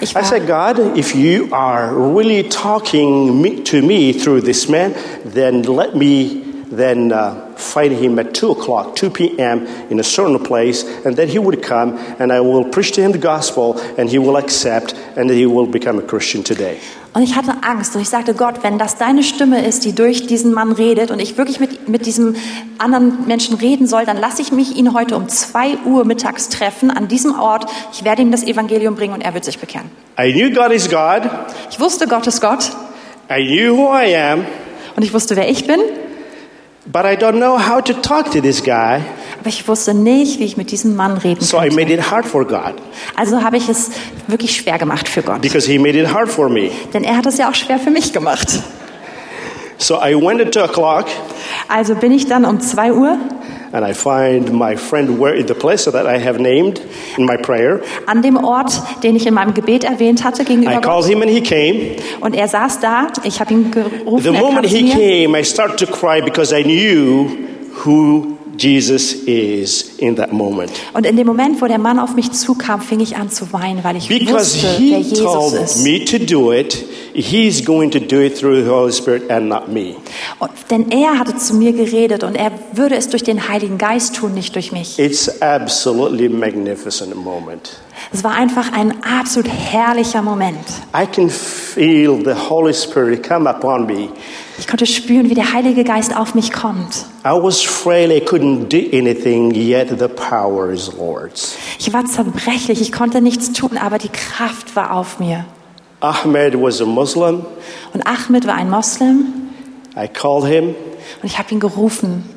Ich I said, God, if you are really talking me, to me through this man, then let me then uh, find him at 2 o'clock, 2 p.m. in a certain place, and then he would come, and I will preach to him the gospel, and he will accept, and he will become a Christian today. Und ich hatte Angst und ich sagte, Gott, wenn das deine Stimme ist, die durch diesen Mann redet und ich wirklich mit, mit diesem anderen Menschen reden soll, dann lasse ich mich ihn heute um 2 Uhr mittags treffen an diesem Ort. Ich werde ihm das Evangelium bringen und er wird sich bekehren. I knew God is God. Ich wusste, Gott ist Gott I knew who I am, und ich wusste, wer ich bin, but I don't know how to talk to this guy. Aber ich wusste nicht, wie ich mit diesem Mann reden So I made it hard for God Also habe ich es wirklich schwer gemacht für Gott. because he made it hard for me. Denn er hat es ja auch schwer für mich gemacht. So I went at 2 o'clock. Also bin ich dann um 2 Uhr And I find my friend where in the place that I have named in my prayer. an dem Ort, den ich in meinem Gebet erwähnt hatte, I gegenüber called Gott. him and he came. Und er saß da, ich habe ihn gerufen, The moment he mir. came, I started to cry because I knew who Jesus is in that moment. Und in dem Moment, wo der Mann auf mich zukam, fing ich an zu weinen, weil ich Because wusste, wer he Jesus told ist. me to do it, he's going to do it through the Holy Spirit and not me. Und, denn er hatte zu mir geredet und er würde es durch den Heiligen Geist tun, nicht durch mich. It's absolutely magnificent moment. Es war einfach ein absolut herrlicher Moment. Ich konnte spüren, wie der Heilige Geist auf mich kommt. I was frail, I couldn't do anything, yet the power is Lord's. Ich war zerbrechlich, ich konnte nichts tun, aber die Kraft war auf mir. Ahmed was a Muslim. Und Ahmed war ein Moslem I called him. und ich habe ihn gerufen.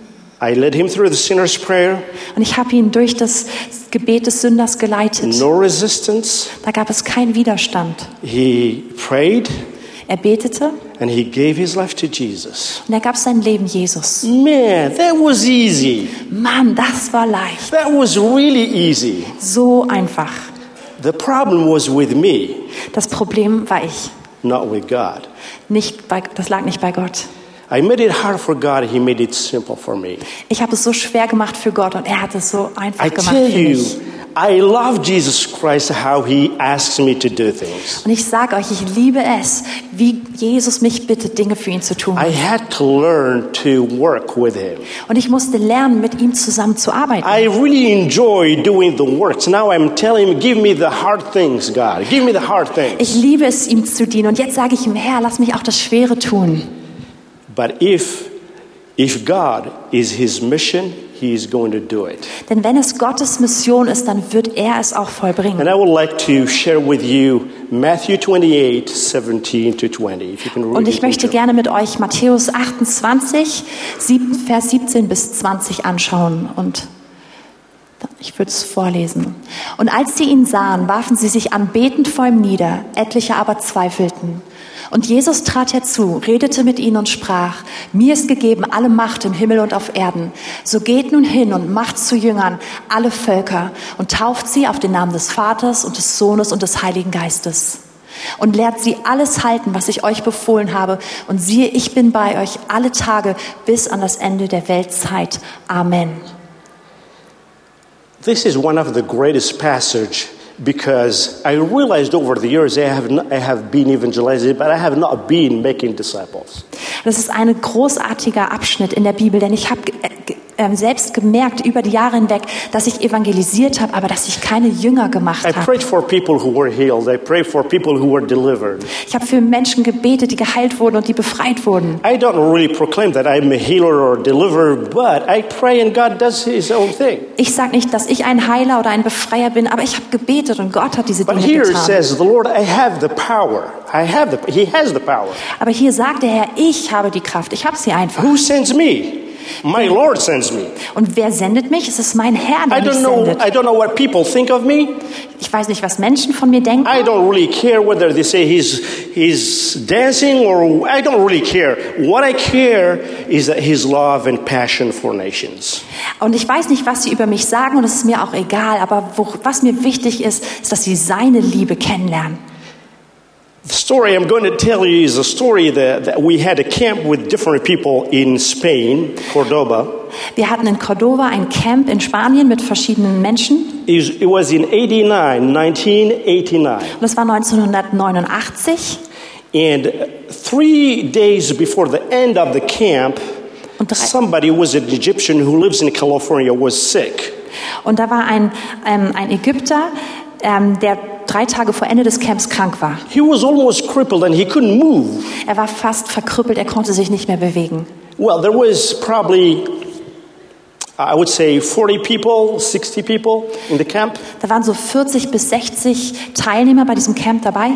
I led him through the sinner's prayer. Und ich habe ihn durch das Gebet des Sünders geleitet. No resistance. Da gab es keinen Widerstand. He prayed Er betete and he gave his life to Jesus. und er gab sein Leben Jesus. Man, that was easy. Mann, das war leicht. That was really easy. So einfach. The problem was with me, Das Problem war ich. not with God. Nicht bei, das lag nicht bei Gott. I made it hard for God, He made it simple for me. Ich habe es so schwer gemacht für Gott und er hat es so einfach I gemacht tell für you, mich. I love Jesus Christ, how He asks me to do things. Und ich sage euch, ich liebe es, wie Jesus mich bittet, Dinge für ihn zu tun. I had to learn to work with Him. Und ich musste lernen, mit ihm zusammen zu arbeiten. I really enjoy doing the works. Now I'm telling Him, give me the hard things, God. Give me the hard things. Ich liebe es, ihm zu dienen. Und jetzt sage ich ihm, Herr, lass mich auch das Schwere tun. But if, if God is His mission, He is going to do it. Denn wenn es Gottes Mission ist, dann wird er es auch vollbringen. And I would like to share with you Matthew 28, 17 to 20. If you can read Und ich möchte gerne mit euch Matthäus 28, sieben- Vers 17 bis 20 anschauen. Und ich würde es vorlesen. Und als sie ihn sahen, warfen sie sich anbetend vor ihm nieder. Etliche aber zweifelten. Und Jesus trat herzu, redete mit ihnen und sprach, mir ist gegeben alle Macht im Himmel und auf Erden. So geht nun hin und macht zu Jüngern alle Völker und tauft sie auf den Namen des Vaters und des Sohnes und des Heiligen Geistes. Und lehrt sie alles halten, was ich euch befohlen habe. Und siehe, ich bin bei euch alle Tage bis an das Ende der Weltzeit. Amen. This is one of the greatest passage because I realized over the years I have, not, I have been evangelizing, but I have not been making disciples. Das ist ein großartiger Abschnitt in der Bibel, denn ich habe äh, ähm, selbst gemerkt über die Jahre hinweg, dass ich evangelisiert habe, aber dass ich keine Jünger gemacht I habe. Ich habe für Menschen gebetet, die geheilt wurden und die befreit wurden. I don't really proclaim that I'm a healer or a deliverer, but I pray and God does His own thing. Ich sage nicht, dass ich ein Heiler oder ein Befreier bin, aber ich habe gebetet und Gott hat diese But Dinge here it getan. says, the Lord, I have the power. I have the, He has the power. Aber hier sagt der Herr, ich habe die Kraft, ich habe sie einfach. Who sends me? My Lord sends me. Und wer sendet mich? Es ist mein Herr, I der mich don't know, sendet. I don't know what people think of me. Ich weiß nicht, was Menschen von mir denken. I don't really care whether they say he's, he's dancing or I don't really care. What I care is that his love and passion for nations. Und ich weiß nicht, was sie über mich sagen und es ist mir auch egal. Aber wo, was mir wichtig ist, ist, dass sie seine Liebe kennenlernen. The story I'm going to tell you is a story that, that we had a camp with different people in Spain, Cordoba. Wir hatten in Cordova ein Camp in Spanien mit verschiedenen Menschen. It was- in 89, 1989. Und das war 1989. And three days before the end of the camp, somebody was an Egyptian who lives in California was sick. und da war ein, ähm, ein Ägypter, ähm, der drei Tage vor Ende des Camps krank war. He was almost crippled and he couldn't move. Er war fast verkrüppelt, er konnte sich nicht mehr bewegen. Well, there was probably, I would say, 40 people, 60 people in the camp. Da waren so 40 bis 60 Teilnehmer bei diesem Camp dabei.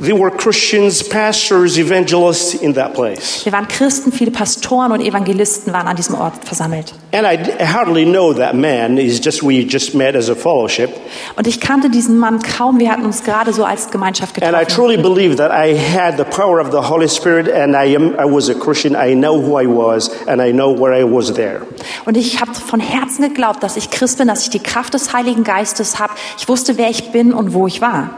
They were Christians, pastors, evangelists in that place. Wir waren Christen, viele Pastoren und Evangelisten waren an diesem Ort versammelt. And I, hardly know that man. He's just, we just met as a fellowship. Und ich kannte diesen Mann kaum, wir hatten uns gerade so als Gemeinschaft And I getroffen. truly believe that I had the power of the Holy Spirit and I, am, I was a Christian. I know who I was and I know where I was there. Und ich habe von Herzen geglaubt, dass ich Christ bin, dass ich die Kraft des Heiligen Geistes habe. Ich wusste, wer ich bin und wo ich war.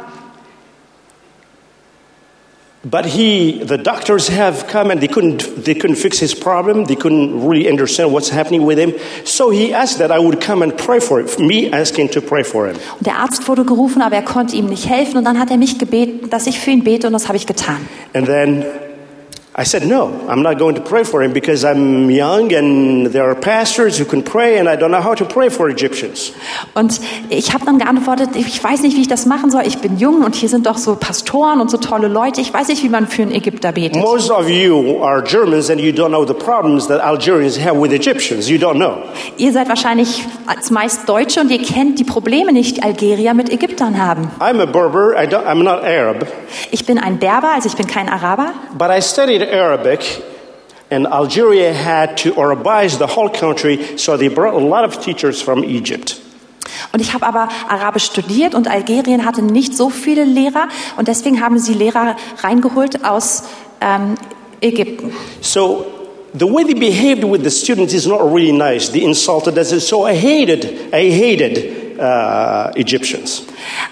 But he, the doctors have come and they couldn't, they couldn't fix his problem. They couldn't really understand what's happening with him. So he asked that I would come and pray for him. Me asking to pray for him. Der Arzt wurde gerufen, aber er konnte ihm nicht helfen. Und dann hat er mich gebeten, dass ich für ihn bete und das habe ich getan. And then I said, no, I'm not going to pray for him because I'm young and there are pastors who can pray and I don't know how to pray for Egyptians. Und ich habe dann geantwortet, ich weiß nicht, wie ich das machen soll. Ich bin jung und hier sind doch so Pastoren und so tolle Leute. Ich weiß nicht, wie man für einen Ägypter betet. Most of you are Germans and you don't know the problems that Algerians have with Egyptians. You don't know. Ihr seid wahrscheinlich als meist Deutsche und ihr kennt die Probleme nicht, die Algerier mit Ägyptern haben. I'm a Berber, I don't, I'm not Arab, Ich bin ein Berber, also ich bin kein Araber. but I studied Arabic and Algeria had to Arabize the whole country, so they brought a lot of teachers from Egypt. Und ich habe aber Arabisch studiert und Algerien hatte nicht so viele Lehrer und deswegen haben sie Lehrer reingeholt aus ähm, Ägypten. So the way they behaved with the students is not really nice. They insulted us. So I hated, I hated uh, Egyptians.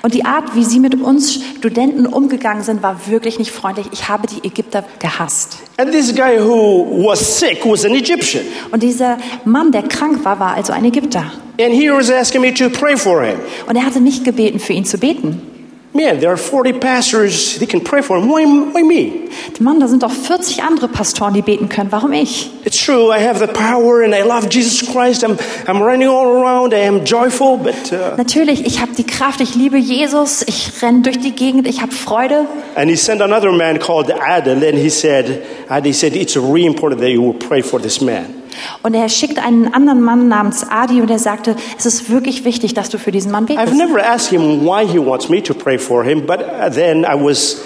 Und die Art, wie sie mit uns Studenten umgegangen sind, war wirklich nicht freundlich. Ich habe die Ägypter gehasst. And this guy who was sick was an Egyptian. Und dieser Mann, der krank war, war also ein Ägypter. And he was asking me to pray for him. Und er hatte mich gebeten, für ihn zu beten. Man, there are 40 pastors, they can pray for him. Why, why me? Mann, da sind doch 40 andere Pastoren, die beten können. Warum ich? It's true, I have the power and I love Jesus Christ. I'm, I'm running all around, I am joyful, but uh, Natürlich, ich habe die Kraft, ich liebe Jesus, ich renne durch die Gegend, ich habe Freude. And he sent another man called Adel, and he said, Adel said, it's really important that you will pray for this man. Und er schickt einen anderen Mann namens Adi und er sagte, es ist wirklich wichtig, dass du für diesen Mann I've betest. never asked him why he wants me to pray for him, but then I was,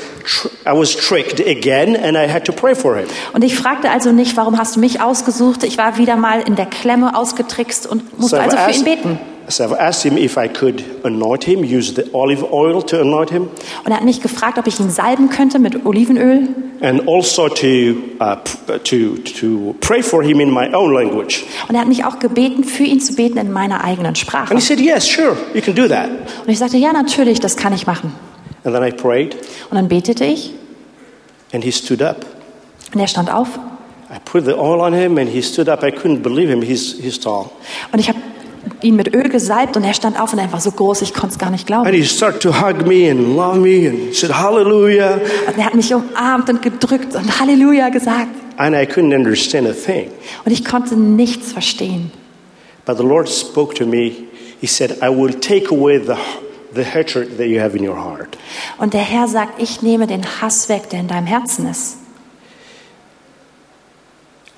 I was tricked again, and I had to pray for him. Und ich fragte also nicht, warum hast du mich ausgesucht? Ich war wieder mal in der Klemme ausgetrickst und musste I've also für ihn beten. So I've asked him if I could anoint him, use the olive oil to anoint him, Und er hat mich gefragt, ob ich ihn salben könnte mit Olivenöl and also to, uh, to, to pray for him in my own language. und er hat mich auch gebeten, für ihn zu beten in meiner eigenen Sprache. And he said, Yes, sure, you can do that. Und ich sagte, ja, natürlich, das kann ich machen. And then I prayed, Und dann betete ich and he stood up. und er stand auf I put the oil on him, and he stood up. I couldn't believe him. He's, he's tall. und ich habe ihn mit Öl gesalbt und er stand auf und er war so groß, ich konnte es gar nicht glauben. And he started to hug me and love me and said, Hallelujah. Und er hat mich umarmt und gedrückt und Halleluja gesagt. And I couldn't understand a thing. Und ich konnte nichts verstehen. But the Lord spoke to me. He said, I will take away the, the hatred that you have in your heart. Und der Herr sagt, ich nehme den Hass weg, der in deinem Herzen ist.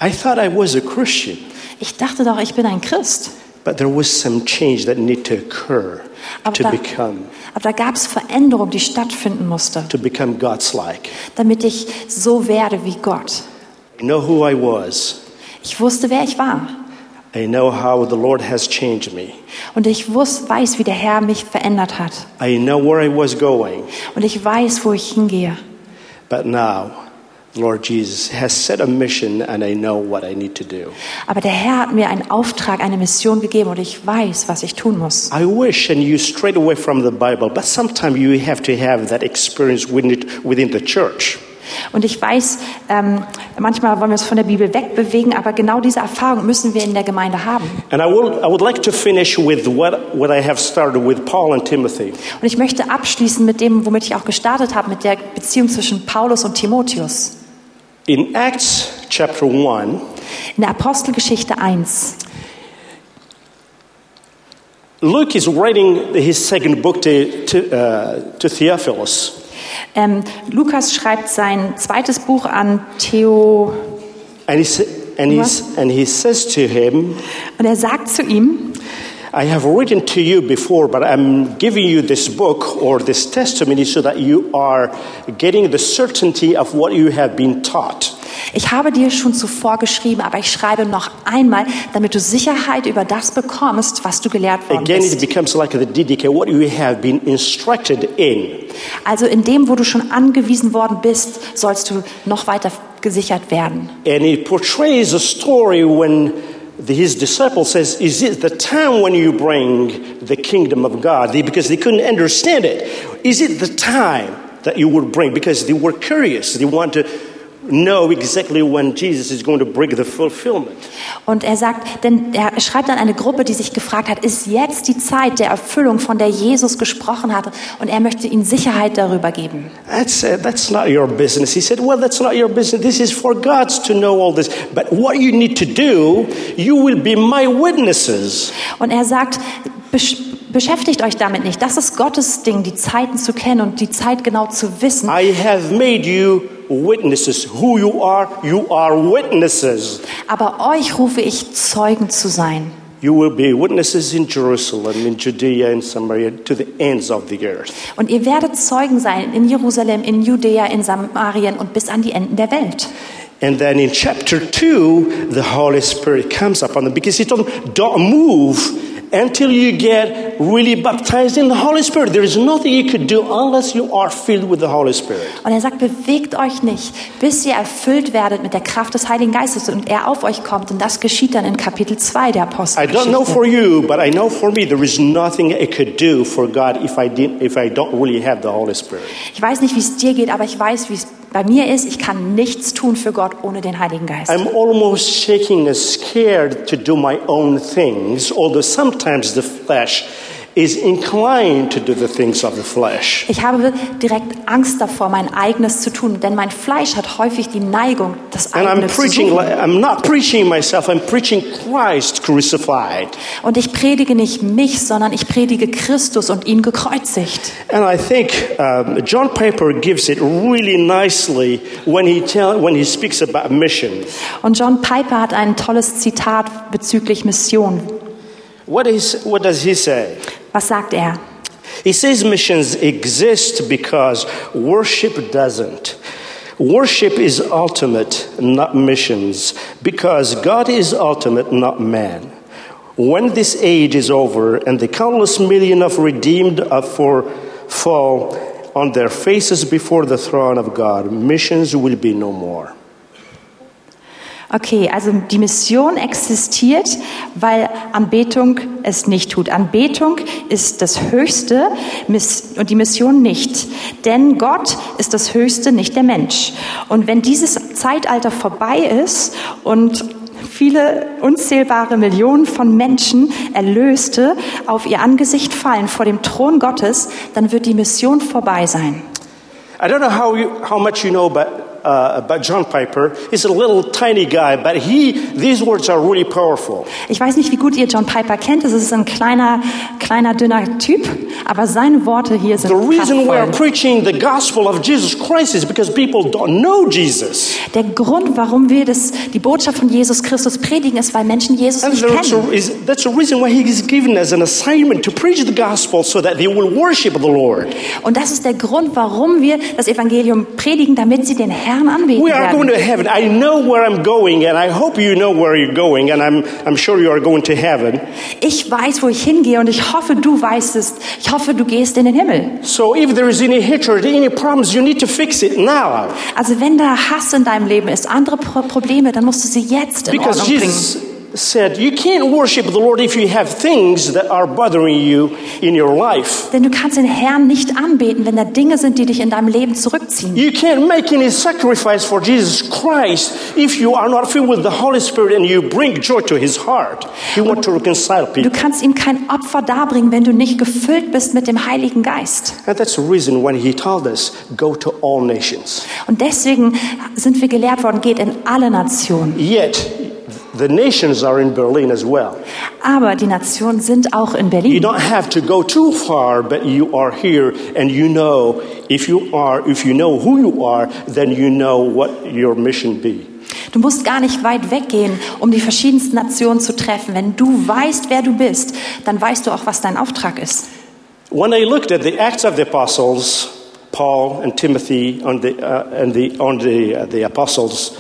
I thought I was a Christian, Ich dachte doch, ich bin ein Christ. But there was some change that needed to occur Aber to da, become, aber da gab es Veränderung, die stattfinden musste, to become God's like. damit ich so werde wie Gott. I know who I was. Ich wusste, wer ich war. I know how the Lord has changed me. Und ich wus, weiß, wie der Herr mich verändert hat. I know where I was going. Und ich weiß, wo ich hingehe. But now, Lord Jesus has set a mission and I know what I need to do. Aber der Herr hat mir einen Auftrag, eine Mission gegeben und ich weiß, was ich tun muss. I wish and you strayed away from the Bible, but sometimes you have to have that experience within, it, within the church. Und ich weiß, ähm, manchmal wollen wir uns von der Bibel wegbewegen, aber genau diese Erfahrung müssen wir in der Gemeinde haben. I, will, I like what, what. Und ich möchte abschließen mit dem, womit ich auch gestartet habe, mit der Beziehung zwischen Paulus und Timotheus. In Acts chapter 1, In der Apostelgeschichte 1. Luke is writing his second book to, to, uh, to Theophilus. Ähm, Lukas schreibt sein zweites Buch an Theo And he, and, he's, and he says to him, und er sagt zu ihm, I have written to you before, but I'm giving you this book or this testimony so that you are getting the certainty of what you have been taught. ich habe dir schon zuvor geschrieben, aber ich schreibe noch einmal, damit du Sicherheit über das bekommst, was du gelehrt worden Again, it becomes like the DDK, what you have been instructed in. Also in dem, wo du schon angewiesen worden bist, sollst du noch weiter gesichert werden. And it portrays a story when his disciple says, Is it the time when you bring the kingdom of God? Because they couldn't understand it. Is it the time? that you would bring because they were curious. They want to know exactly when Jesus is going to bring the fulfillment. Und er sagt, denn er schreibt an eine Gruppe, die sich gefragt hat, ist jetzt die Zeit der Erfüllung, von der Jesus gesprochen hatte? Und er möchte ihnen Sicherheit darüber geben. That's, uh, that's not your business. He said, Well, that's not your business. This is for God to know all this. But what you need to do, you will be my witnesses. Und er sagt, beschäftigt euch damit nicht. Das ist Gottes Ding, die Zeiten zu kennen und die Zeit genau zu wissen. I have made you witnesses. Who you are, you are witnesses. Aber euch rufe ich, Zeugen zu sein. You will be witnesses in Jerusalem, in Judea, in Samaria, to the ends of the earth. Und ihr werdet Zeugen sein in Jerusalem, in Judäa, in Samarien und bis an die Enden der Welt. And then in chapter 2, the Holy Spirit comes upon them because he told them, don't move until you get really baptized in the Holy Spirit. There is nothing you could do unless you are filled with the Holy Spirit. Und er sagt, bewegt euch nicht, bis ihr erfüllt werdet mit der Kraft des Heiligen Geistes und er auf euch kommt. Und das geschieht dann in Kapitel 2 der I don't know Apostelgeschichte. for you, but I know for me there is nothing I could do for God if I didn't if I don't really have the Holy Spirit. Ich weiß nicht, wie es dir geht, aber ich weiß, wie es bei mir ist. Ich kann nichts tun für Gott ohne den Heiligen Geist. I'm almost shaking and scared to do my own things, although sometimes the flesh is inclined to do the things of the flesh. Ich habe direkt Angst davor, mein eigenes zu tun, denn mein Fleisch hat häufig die Neigung, das And I'm eigene zu preaching, suchen. like- I'm not preaching myself, I'm preaching Christ crucified. Und ich predige nicht mich, sondern ich predige Christus und ihn gekreuzigt. And I think um, John Piper gives it really nicely when he, tell, when he speaks about mission. Und John Piper hat ein tolles Zitat bezüglich Mission. What, is, what does he say? Was sagt er? He says missions exist because worship doesn't. Worship is ultimate, not missions, because God is ultimate, not man. When this age is over and the countless million of redeemed for fall on their faces before the throne of God, missions will be no more. Okay, also die Mission existiert, weil Anbetung es nicht tut. Anbetung ist das Höchste und die Mission nicht. Denn Gott ist das Höchste, nicht der Mensch. Und wenn dieses Zeitalter vorbei ist und viele unzählbare Millionen von Menschen, Erlöste, auf ihr Angesicht fallen vor dem Thron Gottes, dann wird die Mission vorbei sein. I don't know how, you, how much you know about, uh, John Piper. He's a little tiny guy, but he, these words are really powerful. Ich weiß nicht, wie gut ihr John Piper kennt. Es ist ein kleiner, kleiner, dünner Typ, aber seine Worte hier sind The reason we are preaching the gospel of Jesus Christ is because people don't know Jesus. Der Grund, warum wir das, die Botschaft von Jesus Christus predigen, ist, weil Menschen Jesus And nicht kennen. a, is, that's the reason why he is given us an assignment to preach the gospel so that they will worship the Lord. Und das ist der Grund, warum wir das Evangelium predigen, damit sie den Herrn anbeten We are going to heaven. I know where I'm going, and I hope you know where you're going, and I'm, I'm sure you are going to heaven. Ich weiß, wo ich hingehe und ich hoffe, du weißt es. Ich hoffe, du gehst in den Himmel. So if there is any hatred, any problems, you need to fix it now. Also wenn da Hass in deinem Leben ist, andere Pro Probleme, dann musst du sie jetzt in Because Ordnung bringen. Said, You can't worship the Lord if you have things that are bothering you in your life. Denn du kannst den Herrn nicht anbeten, wenn da Dinge sind, die dich in deinem Leben zurückziehen. You can't make any sacrifice for Jesus Christ if you are not filled with the Holy Spirit and you bring joy to his heart. He wants to reconcile Du people. kannst ihm kein Opfer darbringen, wenn du nicht gefüllt bist mit dem Heiligen Geist. And that's the reason when he told us, Go to all nations. Und deswegen sind wir gelehrt worden, geht in alle Nationen. Yet, the nations are in Berlin as well. Aber die Nationen sind auch in Berlin. You don't have to go too far, but you are here and you know if you are, if you know who you are, then you know what your mission be. Du musst gar nicht weit weggehen, um die verschiedensten Nationen zu treffen. Wenn du weißt, wer du bist, dann weißt du auch, was dein Auftrag ist. When I looked at the Acts of the Apostles, Paul and Timothy on the, uh, and the, on the, uh, the apostles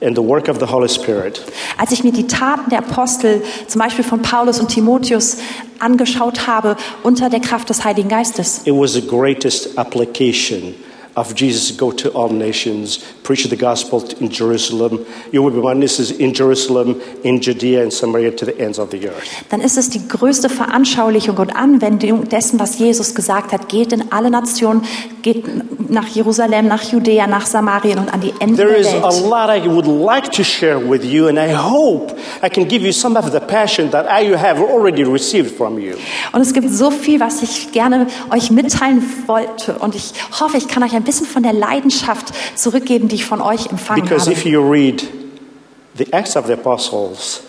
and the work of the Holy Spirit, Als ich mir die Taten der Apostel, zum Beispiel von Paulus und Timotheus, angeschaut habe unter der Kraft des Heiligen Geistes, it was the greatest application of Jesus go to all nations, preach the gospel in Jerusalem. You will be witnesses in Jerusalem, in Judea, and Samaria to the ends of the earth. dann ist es die größte Veranschaulichung und Anwendung dessen, was Jesus gesagt hat. Geht in alle Nationen, geht nach Jerusalem, nach Judäa, nach Samarien und an die Enden There der is a Welt. lot I would like to share with you, and I hope I can give you some of the passion that I have already received from you. Und es gibt so viel, was ich gerne euch mitteilen wollte. Und ich hoffe, ich kann euch ein bisschen von der Leidenschaft zurückgeben, die ich von euch empfangen Because habe. if you read the Acts of the Apostles,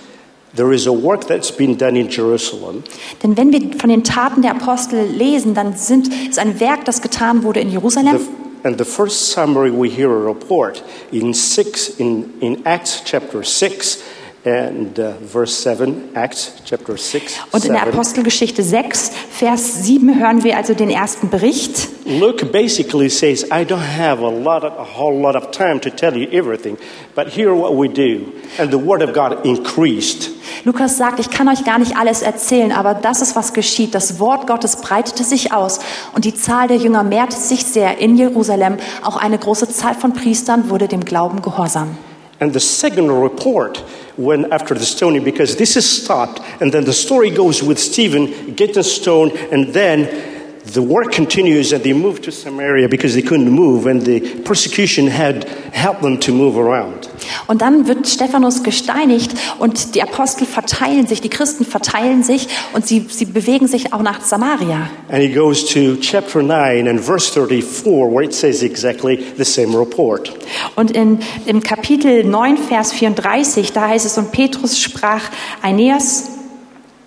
there is a work that's been done in Jerusalem. Denn wenn wir von den Taten der Apostel lesen, dann sind, ist ein Werk, das getan wurde in Jerusalem. The, and the first summary we hear a report in six in, in Acts chapter six and uh, verse seven. Acts chapter six. Und in der. Apostelgeschichte 6, Vers 7 hören wir also den ersten Bericht. Luke basically says, I don't have a lot of, a whole lot of time to tell you everything, but here what we do. And the word of God increased. Lukas sagt, ich kann euch gar nicht alles erzählen, aber das ist, was geschieht. Das Wort Gottes breitete sich aus und die Zahl der Jünger mehrte sich sehr in Jerusalem. Auch eine große Zahl von Priestern wurde dem Glauben gehorsam. And the second report, when after the stoning, because this is stopped, and then the story goes with Stephen getting stoned, and then the work continues, and they move to Samaria because they couldn't move, and the persecution had helped them to move around. Und dann wird Stephanus gesteinigt und die Apostel verteilen sich, die Christen verteilen sich und sie, sie bewegen sich auch nach Samaria. And he goes to chapter 9 and verse 34, where it says exactly the same report. Und in, im Kapitel 9, Vers 34, da heißt es, und Petrus sprach Aeneas,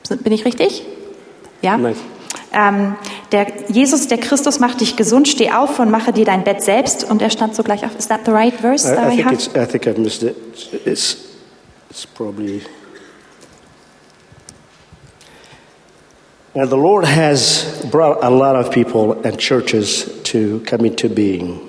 bin ich richtig? Ja? Nein. Ähm, der Jesus, der Christus, macht dich gesund, steh auf und mache dir dein Bett selbst. Und er stand sogleich auf. Is that the right verse I, that I I think it's, I think I've missed it. It's, it's probably. And the Lord has brought a lot of people and churches to come into being.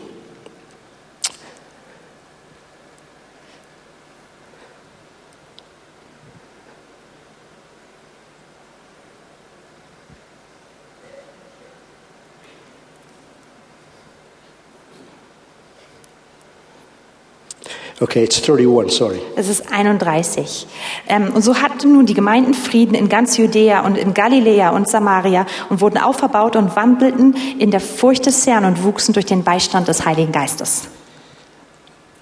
Okay, it's 31, sorry. Es ist 31. Ähm, und so hatten nun die Gemeinden Frieden in ganz Judäa und in Galiläa und Samaria und wurden auferbaut und wandelten in der Furcht des Herrn und wuchsen durch den Beistand des Heiligen Geistes.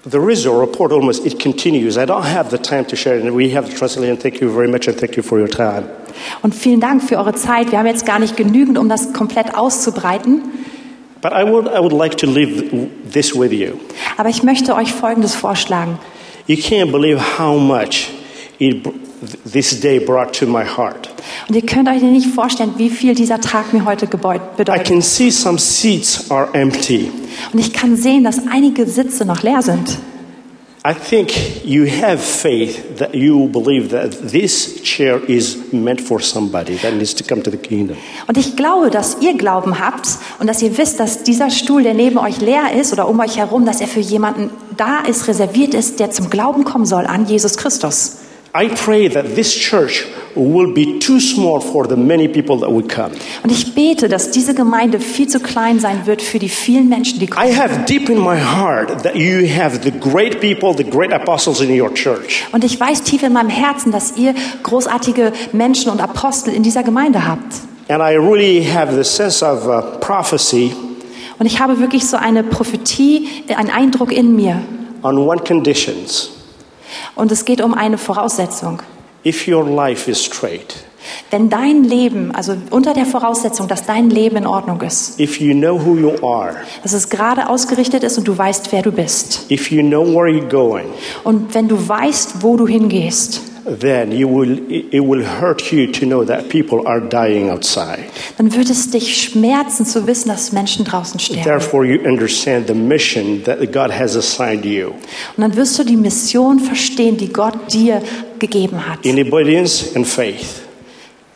There is a report almost, it continues. I don't have the time to share it, we have the translation. Thank you very much, and thank you for your time. Und vielen Dank für eure Zeit. Wir haben jetzt gar nicht genügend, um das komplett auszubreiten. But I would, I would like to leave this with you. Aber ich möchte euch Folgendes vorschlagen. You can't believe how much it, this day brought to my heart. Und ihr könnt euch nicht vorstellen, wie viel dieser Tag mir heute gebeut- I bedeutet. can see some seats are empty. Und ich kann sehen, dass einige Sitze noch leer sind. I think you have faith that you believe that this chair is meant for somebody that needs to come to the kingdom. Und ich glaube, dass ihr Glauben habt und dass ihr wisst, dass dieser Stuhl, der neben euch leer ist oder um euch herum, dass er für jemanden da ist, reserviert ist, der zum Glauben kommen soll an Jesus Christus. I pray that this church will be too small for the many people that will come. Und ich bete, dass diese Gemeinde viel zu klein sein wird für die vielen Menschen, die kommen. I have deep in my heart that you have the great people, the great apostles in your church. Und ich weiß tief in meinem Herzen, dass ihr großartige Menschen und Apostel in dieser Gemeinde habt. And I really have the sense of uh, prophecy Und ich habe wirklich so eine Prophetie, einen Eindruck in mir. on one conditions. Und es geht um eine Voraussetzung. If your life is straight, Wenn dein Leben, also unter der Voraussetzung, dass dein Leben in Ordnung ist, if you know who you are, dass es gerade ausgerichtet ist und du weißt, wer du bist. if you know where you're going, Und wenn du weißt, wo du hingehst, then you will, it will hurt you to know that people are dying outside. dann wird es dich schmerzen zu wissen, dass Menschen draußen sterben. Therefore, you understand the mission that God has assigned you. Und dann wirst du die Mission verstehen, die Gott dir gegeben hat. In obedience and faith.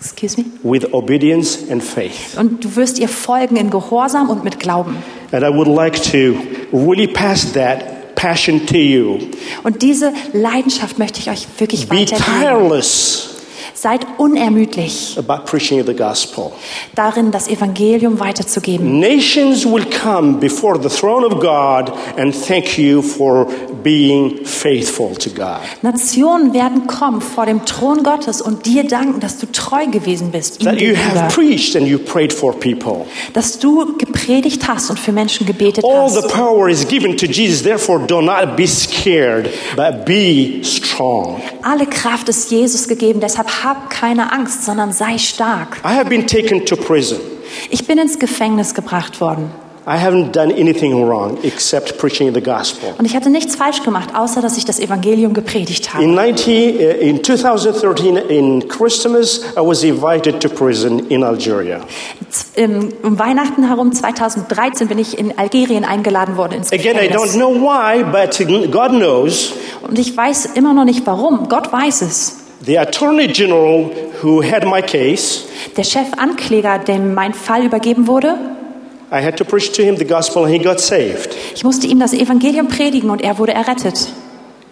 Excuse me? With obedience and faith. Und du wirst ihr folgen in Gehorsam und mit Glauben. And I would like to really pass that passion to you. Und diese Leidenschaft möchte ich euch wirklich Be weitergeben. tireless. Seid unermüdlich about preaching the gospel. darin, das Evangelium weiterzugeben. Nations will come before the throne of God and thank you for being faithful to God. Nationen werden kommen vor dem Thron Gottes und dir danken, dass du treu gewesen bist, That you have preached and you prayed for people. dass du gepredigt hast und für Menschen gebetet All the hast. power is given to Jesus, therefore do not be scared, but be strong. Alle Kraft ist Jesus gegeben, deshalb hab keine Angst, sondern sei stark. I have been taken to prison. Ich bin ins Gefängnis gebracht worden I haven't done anything wrong except preaching the gospel. und ich hatte nichts falsch gemacht, außer dass ich das Evangelium gepredigt habe. In, 19, uh, in 2013, in Christmas, I was invited to prison in Algeria. Im- Um Weihnachten herum 2013 bin ich in Algerien eingeladen worden ins Again, I don't Gefängnis. know why, but God knows. Und ich weiß immer noch nicht warum. Gott weiß es. The Attorney General who had my case, Der Chefankläger, dem mein Fall übergeben wurde, I had to preach to him the gospel and he got saved. ich musste ihm das Evangelium predigen und er wurde errettet.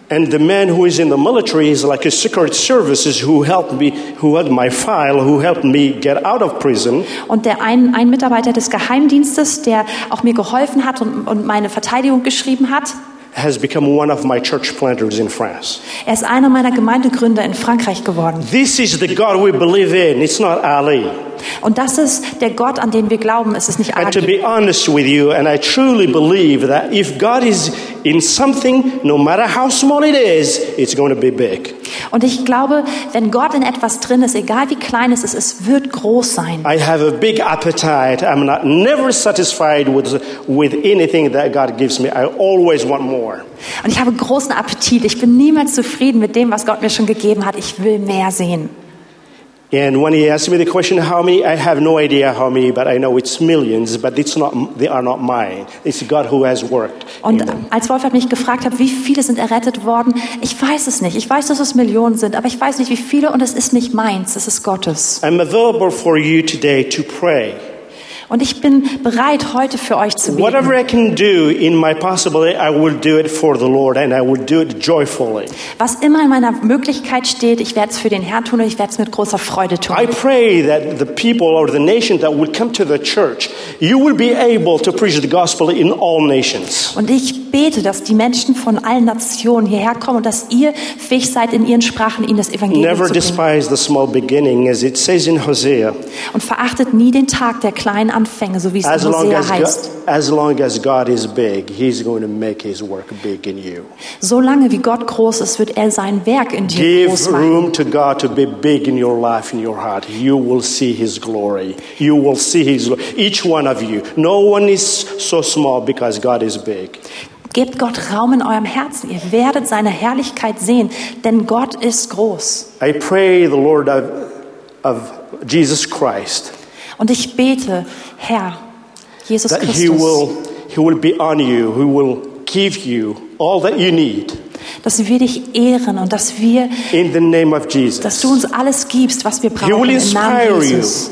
And the man who is in the military is like a secret services who helped me, who had my file, who helped me get out of prison. Und der ein, ein Mitarbeiter des Geheimdienstes, der auch mir geholfen hat und, und meine Verteidigung geschrieben hat, has become one of my church planters in France. er ist einer meiner Gemeindegründer in Frankreich geworden. This is the God we believe in. It's not Ali. Und das ist der Gott, an den wir glauben. Es ist nicht And to be honest with you, and I truly believe that if God is in something, no matter how small it is, it's going to be big. Und ich glaube, wenn Gott in etwas drin ist, egal wie klein es ist, es wird groß sein. I have a big appetite. I'm not never satisfied with, with anything that God gives me. I always want more. Und ich habe großen Appetit. Ich bin niemals zufrieden mit dem, was Gott mir schon gegeben hat. Ich will mehr sehen. And when he asked me the question, how many, I have no idea how many, but I know it's millions, but it's not, they are not mine. It's God who has worked. Und als Wolfert mich gefragt hat, wie viele sind errettet worden, ich weiß es nicht. Ich weiß, dass es Millionen sind, aber ich weiß nicht, wie viele und es ist nicht meins, es ist Gottes. I'm available for you today to pray. Und ich bin bereit, heute für euch zu Whatever beten. I can do in my possibility, I will do it for the Lord and I will do it joyfully. Was immer in meiner Möglichkeit steht, ich werde es für den Herrn tun und ich werde es mit großer Freude tun. I pray that the people or the nation that will come to the church, you will be able to preach the gospel in all nations. Und ich bete, dass die Menschen von allen Nationen hierher kommen und dass ihr fähig seid, in ihren Sprachen ihnen das Evangelium Never zu bringen. despise the small beginning, as it says in Hosea. Und verachtet nie den Tag der kleinen Anfänge, so wie es As in long Hosea as, heißt. God, as long as God is big, He's going to make His work big in you. Solange wie Gott groß ist, wird er sein Werk in dir groß Give machen. room to God to be big in your life, in your heart. You will see His glory. You will see His glory. Each one of you. No one is so small because God is big. Gebt Gott Raum in eurem Herzen. Ihr werdet seine Herrlichkeit sehen, denn Gott ist groß. I pray the Lord of, of Jesus Christ Und ich bete, Herr, Jesus that He Christus, will, he will be on you, He will give you all that you need dass wir dich ehren und dass wir, in the name of dass Jesus. du uns alles gibst, was wir will brauchen im Namen inspire Jesus.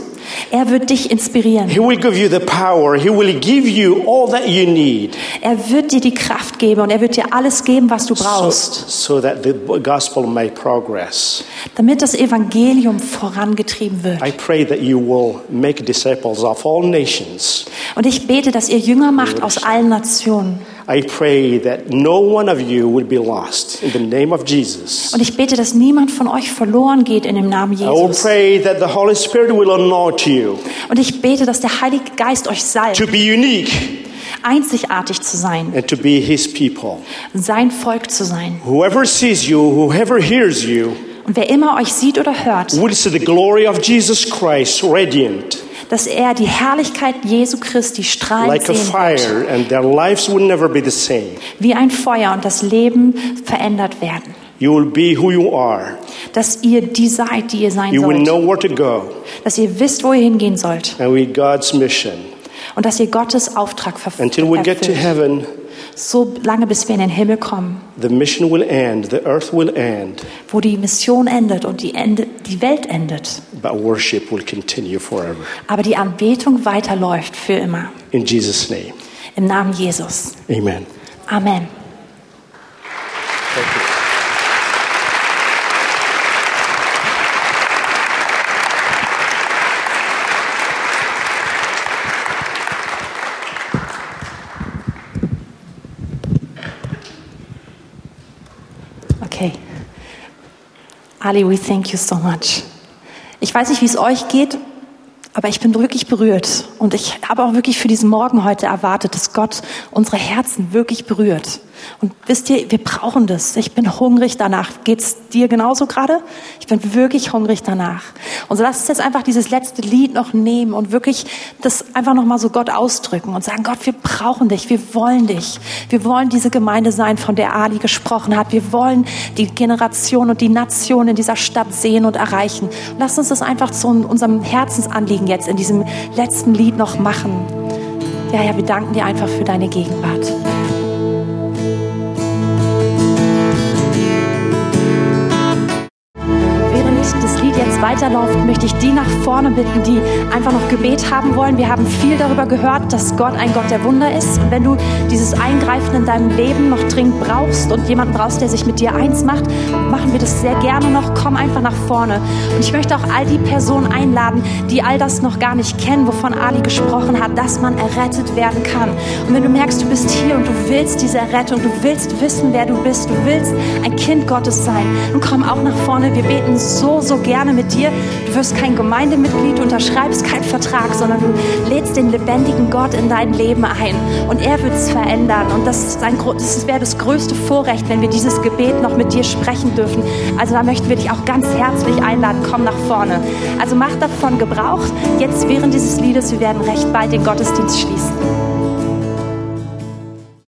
Er wird dich inspirieren. He will give you the power. He will give you all that you need Er wird dir die Kraft geben und er wird dir alles geben, was du so, brauchst, so that the gospel may progress. damit das Evangelium vorangetrieben wird. I pray that you will make disciples of all nations. Und ich bete, dass ihr Jünger macht aus allen Nationen. I pray that no one of you will be lost in the name of Jesus. Und ich bete, dass niemand von euch verloren geht in dem Namen I will Jesus. pray that the Holy Spirit will anoint you Und ich bete, dass der Heilige Geist euch salbt, to be unique einzigartig zu sein, and to be His people. sein Volk zu sein. Whoever sees you, whoever hears you, Und wer immer euch sieht oder hört, will see the glory of Jesus Christ radiant dass er die Herrlichkeit Jesu Christi strahlend like sehen wird, fire, and their lives will never be the same. wie ein Feuer und das Leben verändert werden. You will be who you are. Dass ihr die seid, die ihr sein You will sollt. know where to go, Dass ihr wisst, wo ihr hingehen sollt. and with God's mission. Und dass ihr Gottes Auftrag verf- Until we get to erfüllt. heaven, So lange, bis wir in den Himmel kommen, the mission will end, the earth will end, wo die Mission endet und die, Ende, die Welt endet. but worship will continue forever. Aber die Anbetung weiterläuft für immer. In Jesus' name, Im Namen Jesus. amen. Amen. Thank you. Ali, we thank you so much. Ich weiß nicht, wie es euch geht, aber ich bin wirklich berührt. Und ich habe auch wirklich für diesen Morgen heute erwartet, dass Gott unsere Herzen wirklich berührt. Und wisst ihr, wir brauchen das. Ich bin hungrig danach. Geht's dir genauso gerade? Ich bin wirklich hungrig danach. Und so lasst uns jetzt einfach dieses letzte Lied noch nehmen und wirklich das einfach noch mal so Gott ausdrücken und sagen, Gott, wir brauchen dich. Wir wollen dich. Wir wollen diese Gemeinde sein, von der Ali gesprochen hat. Wir wollen die Generation und die Nation in dieser Stadt sehen und erreichen. Und lasst uns das einfach zu unserem Herzensanliegen jetzt in diesem letzten Lied noch machen. Ja, ja, wir danken dir einfach für deine Gegenwart. Das Lied jetzt weiterläuft, möchte ich die nach vorne bitten, die einfach noch Gebet haben wollen. Wir haben viel darüber gehört, dass Gott ein Gott der Wunder ist. Und wenn du dieses Eingreifen in deinem Leben noch dringend brauchst und jemanden brauchst, der sich mit dir eins macht, machen wir das sehr gerne noch. Komm einfach nach vorne. Und ich möchte auch all die Personen einladen, die all das noch gar nicht kennen, wovon Ali gesprochen hat, dass man errettet werden kann. Und wenn du merkst, du bist hier und du willst diese Errettung, du willst wissen, wer du bist, du willst ein Kind Gottes sein, dann komm auch nach vorne. Wir beten so, so gerne mit dir. Du wirst kein Gemeindemitglied, du unterschreibst keinen Vertrag, sondern du lädst den lebendigen Gott in dein Leben ein und er wird es verändern. Und das, das wäre das größte Vorrecht, wenn wir dieses Gebet noch mit dir sprechen dürfen. Also da möchten wir dich auch ganz herzlich einladen. Komm nach vorne. Also mach davon Gebrauch. Jetzt während dieses Liedes, wir werden recht bald den Gottesdienst schließen.